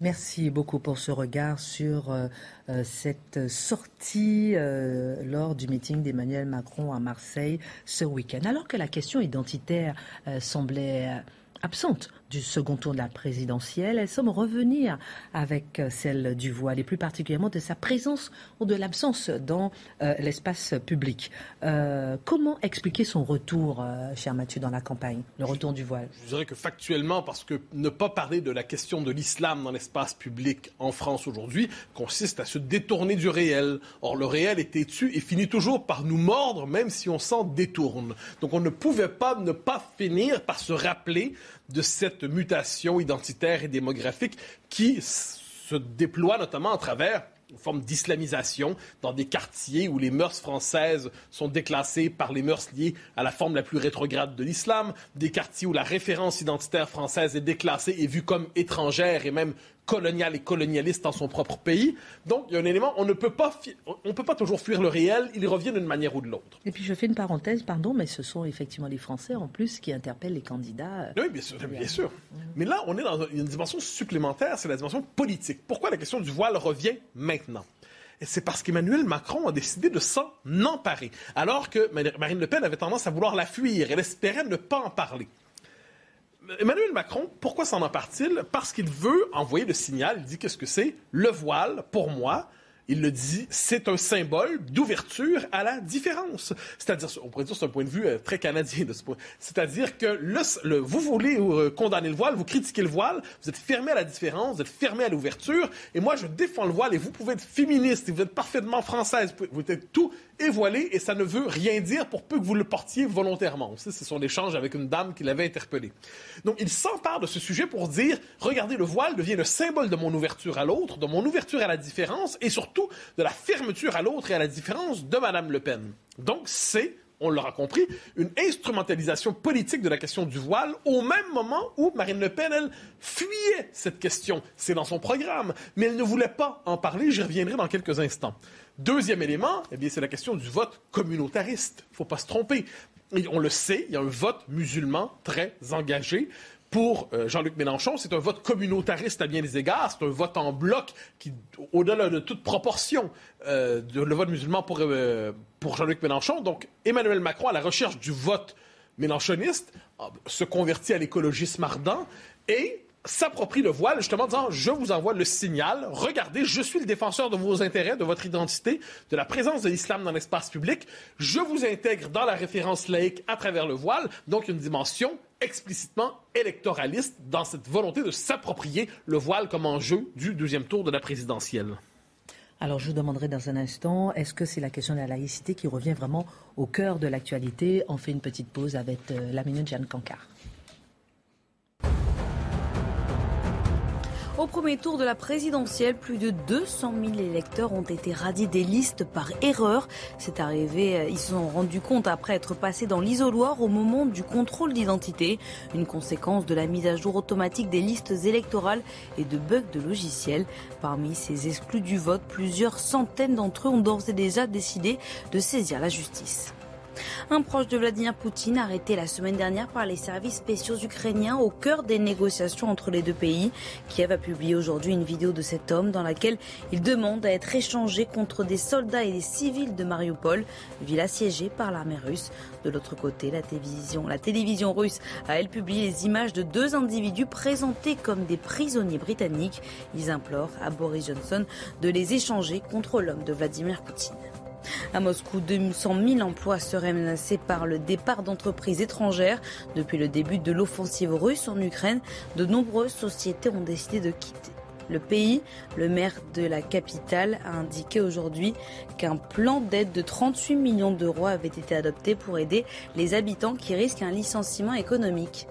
Merci beaucoup pour ce regard sur euh, euh, cette sortie euh, lors du meeting d'Emmanuel Macron à Marseille ce week-end. Alors que la question identitaire semblait absente du second tour de la présidentielle. Elle semble revenir avec euh, celle du voile et plus particulièrement de sa présence ou de l'absence dans euh, l'espace public. Euh, comment expliquer son retour, cher Mathieu, dans la campagne, le retour du voile? Je dirais que factuellement, parce que ne pas parler de la question de l'islam dans l'espace public en France aujourd'hui consiste à se détourner du réel. Or, le réel est têtu et finit toujours par nous mordre, même si on s'en détourne. Donc, on ne pouvait pas ne pas finir par se rappeler de cette mutation identitaire et démographique qui se déploie notamment à travers une forme d'islamisation dans des quartiers où les mœurs françaises sont déclassées par les mœurs liées à la forme la plus rétrograde de l'islam, des quartiers où la référence identitaire française est déclassée et vue comme étrangère et même colonial et colonialiste dans son propre pays. Donc, il y a un élément, on ne peut pas, on peut pas toujours fuir le réel, il revient d'une manière ou de l'autre. Et puis, je fais une parenthèse, pardon, mais ce sont effectivement les Français, en plus, qui interpellent les candidats. Oui, bien sûr. Bien sûr. Mais là, on est dans une dimension supplémentaire, c'est la dimension politique. Pourquoi la question du voile revient maintenant? c'est parce qu'Emmanuel Macron a décidé de s'en emparer, alors que Marine Le Pen avait tendance à vouloir la fuir. Elle espérait ne pas en parler. Emmanuel Macron, pourquoi s'en empare-t-il? Parce qu'il veut envoyer le signal, il dit qu'est-ce que c'est? Le voile, pour moi, il le dit, c'est un symbole d'ouverture à la différence. C'est-à-dire, on pourrait dire c'est un point de vue euh, très canadien de ce point. C'est-à-dire que vous voulez euh, condamner le voile, vous critiquez le voile, vous êtes fermé à la différence, vous êtes fermé à l'ouverture, et moi je défends le voile et vous pouvez être féministe, et vous êtes parfaitement française, vous êtes tout et voilé, et ça ne veut rien dire pour peu que vous le portiez volontairement. C'est son échange avec une dame qui l'avait interpellé. Donc il s'empare de ce sujet pour dire, regardez, le voile devient le symbole de mon ouverture à l'autre, de mon ouverture à la différence, et surtout de la fermeture à l'autre et à la différence de Mme Le Pen. Donc c'est on l'aura compris, une instrumentalisation politique de la question du voile au même moment où Marine Le Pen, elle, fuyait cette question. C'est dans son programme, mais elle ne voulait pas en parler. J'y reviendrai dans quelques instants. Deuxième élément, eh bien, c'est la question du vote communautariste. Il ne faut pas se tromper. on le sait, il y a un vote musulman très engagé pour euh, Jean-Luc Mélenchon, c'est un vote communautariste à bien des égards. C'est un vote en bloc qui, au-delà de toute proportion, euh, le vote musulman pour, euh, pour Jean-Luc Mélenchon. Donc, Emmanuel Macron, à la recherche du vote mélenchoniste, se convertit à l'écologisme ardent et s'approprie le voile, justement en disant je vous envoie le signal, regardez, je suis le défenseur de vos intérêts, de votre identité, de la présence de l'islam dans l'espace public, je vous intègre dans la référence laïque à travers le voile, donc une dimension explicitement électoraliste dans cette volonté de s'approprier le voile comme enjeu du deuxième tour de la présidentielle. Alors je vous demanderai dans un instant, est-ce que c'est la question de la laïcité qui revient vraiment au cœur de l'actualité? On fait une petite pause avec euh, la minute Jeanne Cancard. Au premier tour de la présidentielle, plus de 200 000 électeurs ont été radiés des listes par erreur. C'est arrivé, euh, ils se sont rendus compte après être passés dans l'isoloir au moment du contrôle d'identité, une conséquence de la mise à jour automatique des listes électorales et de bugs de logiciels. Parmi ces exclus du vote, plusieurs centaines d'entre eux ont d'ores et déjà décidé de saisir la justice. Un proche de Vladimir Poutine arrêté la semaine dernière par les services spéciaux ukrainiens au cœur des négociations entre les deux pays. Kiev a publié aujourd'hui une vidéo de cet homme dans laquelle il demande à être échangé contre des soldats et des civils de Mariupol, ville assiégée par l'armée russe. De l'autre côté, la télévision, la télévision russe a elle publié les images de deux individus présentés comme des prisonniers britanniques. Ils implorent à Boris Johnson de les échanger contre l'homme de Vladimir Poutine. À Moscou, 200 000 emplois seraient menacés par le départ d'entreprises étrangères. Depuis le début de l'offensive russe en Ukraine, de nombreuses sociétés ont décidé de quitter le pays. Le maire de la capitale a indiqué aujourd'hui qu'un plan d'aide de 38 millions d'euros avait été adopté pour aider les habitants qui risquent un licenciement économique.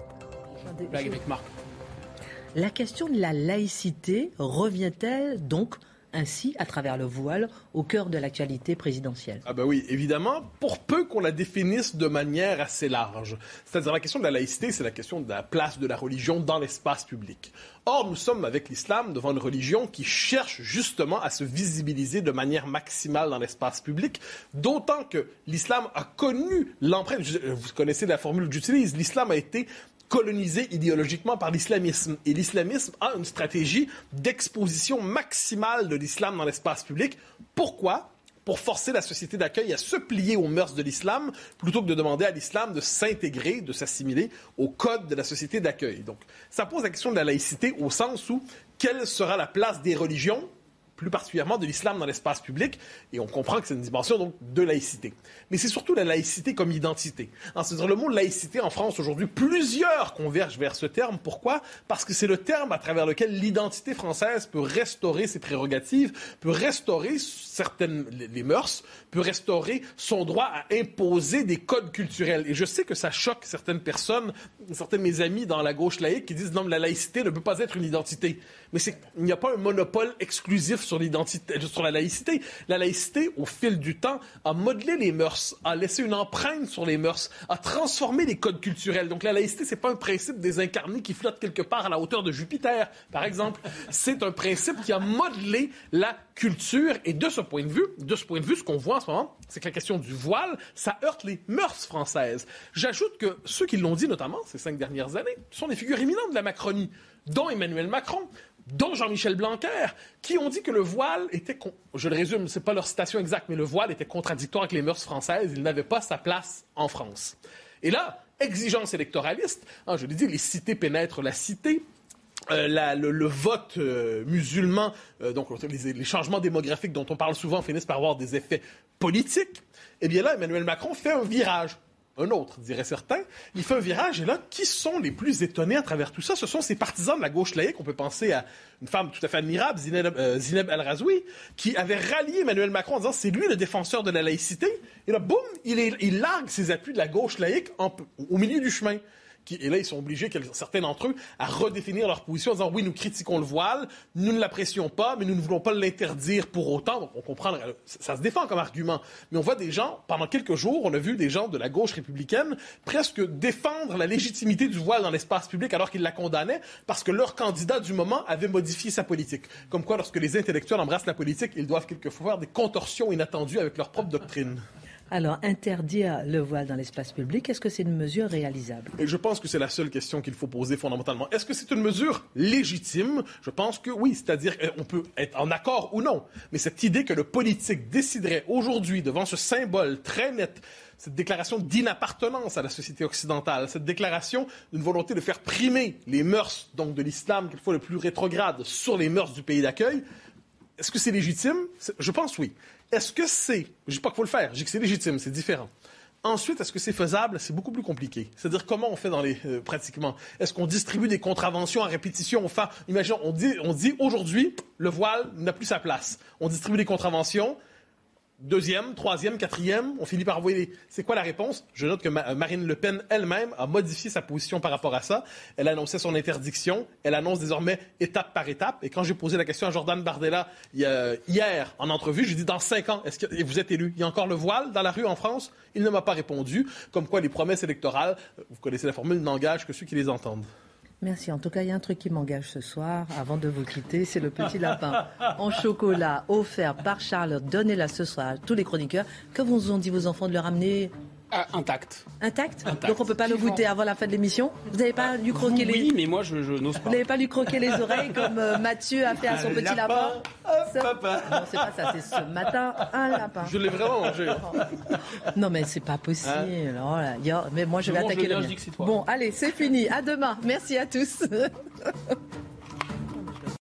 La question de la laïcité revient-elle donc ainsi à travers le voile au cœur de l'actualité présidentielle. Ah ben oui, évidemment, pour peu qu'on la définisse de manière assez large. C'est-à-dire la question de la laïcité, c'est la question de la place de la religion dans l'espace public. Or, nous sommes avec l'islam devant une religion qui cherche justement à se visibiliser de manière maximale dans l'espace public, d'autant que l'islam a connu l'empreinte, vous connaissez la formule que j'utilise, l'islam a été colonisé idéologiquement par l'islamisme. Et l'islamisme a une stratégie d'exposition maximale de l'islam dans l'espace public. Pourquoi? Pour forcer la société d'accueil à se plier aux mœurs de l'islam plutôt que de demander à l'islam de s'intégrer, de s'assimiler au code de la société d'accueil. Donc, ça pose la question de la laïcité au sens où quelle sera la place des religions plus particulièrement de l'islam dans l'espace public, et on comprend que c'est une dimension donc de laïcité. Mais c'est surtout la laïcité comme identité. C'est-à-dire le mot laïcité en France aujourd'hui, plusieurs convergent vers ce terme. Pourquoi? Parce que c'est le terme à travers lequel l'identité française peut restaurer ses prérogatives, peut restaurer certaines les mœurs, peut restaurer son droit à imposer des codes culturels. Et je sais que ça choque certaines personnes, certains de mes amis dans la gauche laïque qui disent non, la laïcité ne peut pas être une identité. Mais il n'y a pas un monopole exclusif sur l'identité, sur la laïcité. La laïcité, au fil du temps, a modelé les mœurs, a laissé une empreinte sur les mœurs, a transformé les codes culturels. Donc la laïcité, c'est pas un principe désincarné qui flotte quelque part à la hauteur de Jupiter, par exemple. C'est un principe qui a modelé la culture. Et de ce point de vue, de ce point de vue, ce qu'on voit en ce moment, c'est que la question du voile, ça heurte les mœurs françaises. J'ajoute que ceux qui l'ont dit, notamment ces cinq dernières années, sont des figures éminentes de la Macronie, dont Emmanuel Macron, dont Jean-Michel Blanquer, qui ont dit que le voile était, je le résume, c'est pas leur citation exacte, mais le voile était contradictoire avec les mœurs françaises, il n'avait pas sa place en France. Et là, exigence électoraliste, hein, je l'ai dit, les cités pénètrent la cité, euh, le, vote euh, musulman, euh, donc les, changements démographiques dont on parle souvent finissent par avoir des effets politiques. Eh bien là, Emmanuel Macron fait un virage un autre, diraient certains. Il fait un virage et là, qui sont les plus étonnés à travers tout ça? Ce sont ces partisans de la gauche laïque. On peut penser à une femme tout à fait admirable, Zineb, euh, El-Razoui, qui avait rallié Emmanuel Macron en disant c'est lui le défenseur de la laïcité. Et là, boum, il largue ses appuis de la gauche laïque au milieu du chemin et là, ils sont obligés, certains d'entre eux, à redéfinir leur position en disant oui, nous critiquons le voile, nous ne l'apprécions pas, mais nous ne voulons pas l'interdire pour autant. Donc, on comprend, ça se défend comme argument. Mais on voit des gens, pendant quelques jours, on a vu des gens de la gauche républicaine presque défendre la légitimité du voile dans l'espace public alors qu'ils la condamnaient parce que leur candidat du moment avait modifié sa politique. Comme quoi, lorsque les intellectuels embrassent la politique, ils doivent quelquefois faire des contorsions inattendues avec leur propre doctrine. Alors, interdire le voile dans l'espace public, est-ce que c'est une mesure réalisable? Je pense que c'est la seule question qu'il faut poser fondamentalement. Est-ce que c'est une mesure légitime? Je pense que oui, c'est-à-dire euh, peut être en accord ou non. Mais cette idée que le politique déciderait aujourd'hui, devant ce symbole très net, cette déclaration d'inappartenance à la société occidentale, cette déclaration d'une volonté de faire primer les mœurs donc de l'islam, quelquefois le plus rétrograde, sur les mœurs du pays d'accueil, est-ce que c'est légitime? Je pense oui. Est-ce que c'est, je dis pas qu'il faut le faire, je dis que c'est légitime, c'est différent. Ensuite, est-ce que c'est faisable? C'est beaucoup plus compliqué. C'est-à-dire comment on fait dans les euh, pratiquement? Est-ce qu'on distribue des contraventions à répétition Enfin, imaginons, on dit, on dit aujourd'hui le voile n'a plus sa place. On distribue des contraventions deuxième, troisième, quatrième, on finit par envoyer C'est quoi la réponse? Je note que euh, Marine Le Pen elle-même a modifié sa position par rapport à ça. Elle annonçait son interdiction. Elle annonce désormais étape par étape. Et quand j'ai posé la question à Jordan Bardella hier en entrevue, je lui ai dit dans cinq ans, est-ce que vous êtes élu? Il y a encore le voile dans la rue en France? Il ne m'a pas répondu. Comme quoi les promesses électorales, vous connaissez la formule, n'engagent que ceux qui les entendent. Merci. En tout cas, il y a un truc qui m'engage ce soir, avant de vous quitter, c'est le petit lapin en chocolat offert par Charlotte. Donnez-la ce soir à tous les chroniqueurs. Que vous ont dit vos enfants de le ramener? Ah, intact. intact. Donc on ne peut pas le goûter avant la fin de l'émission Vous n'avez pas lui croquer les... Oui, mais moi je, n'ose pas. Vous n'avez pas lui croquer les oreilles comme euh, Mathieu a fait à son petit lapin, papa. Non, c'est pas ça, c'est ce matin, un lapin. Je l'ai vraiment mangé. non mais c'est pas possible. Hein? mais moi je vais attaquer le, le Bon, allez, c'est fini. À demain. Merci à tous.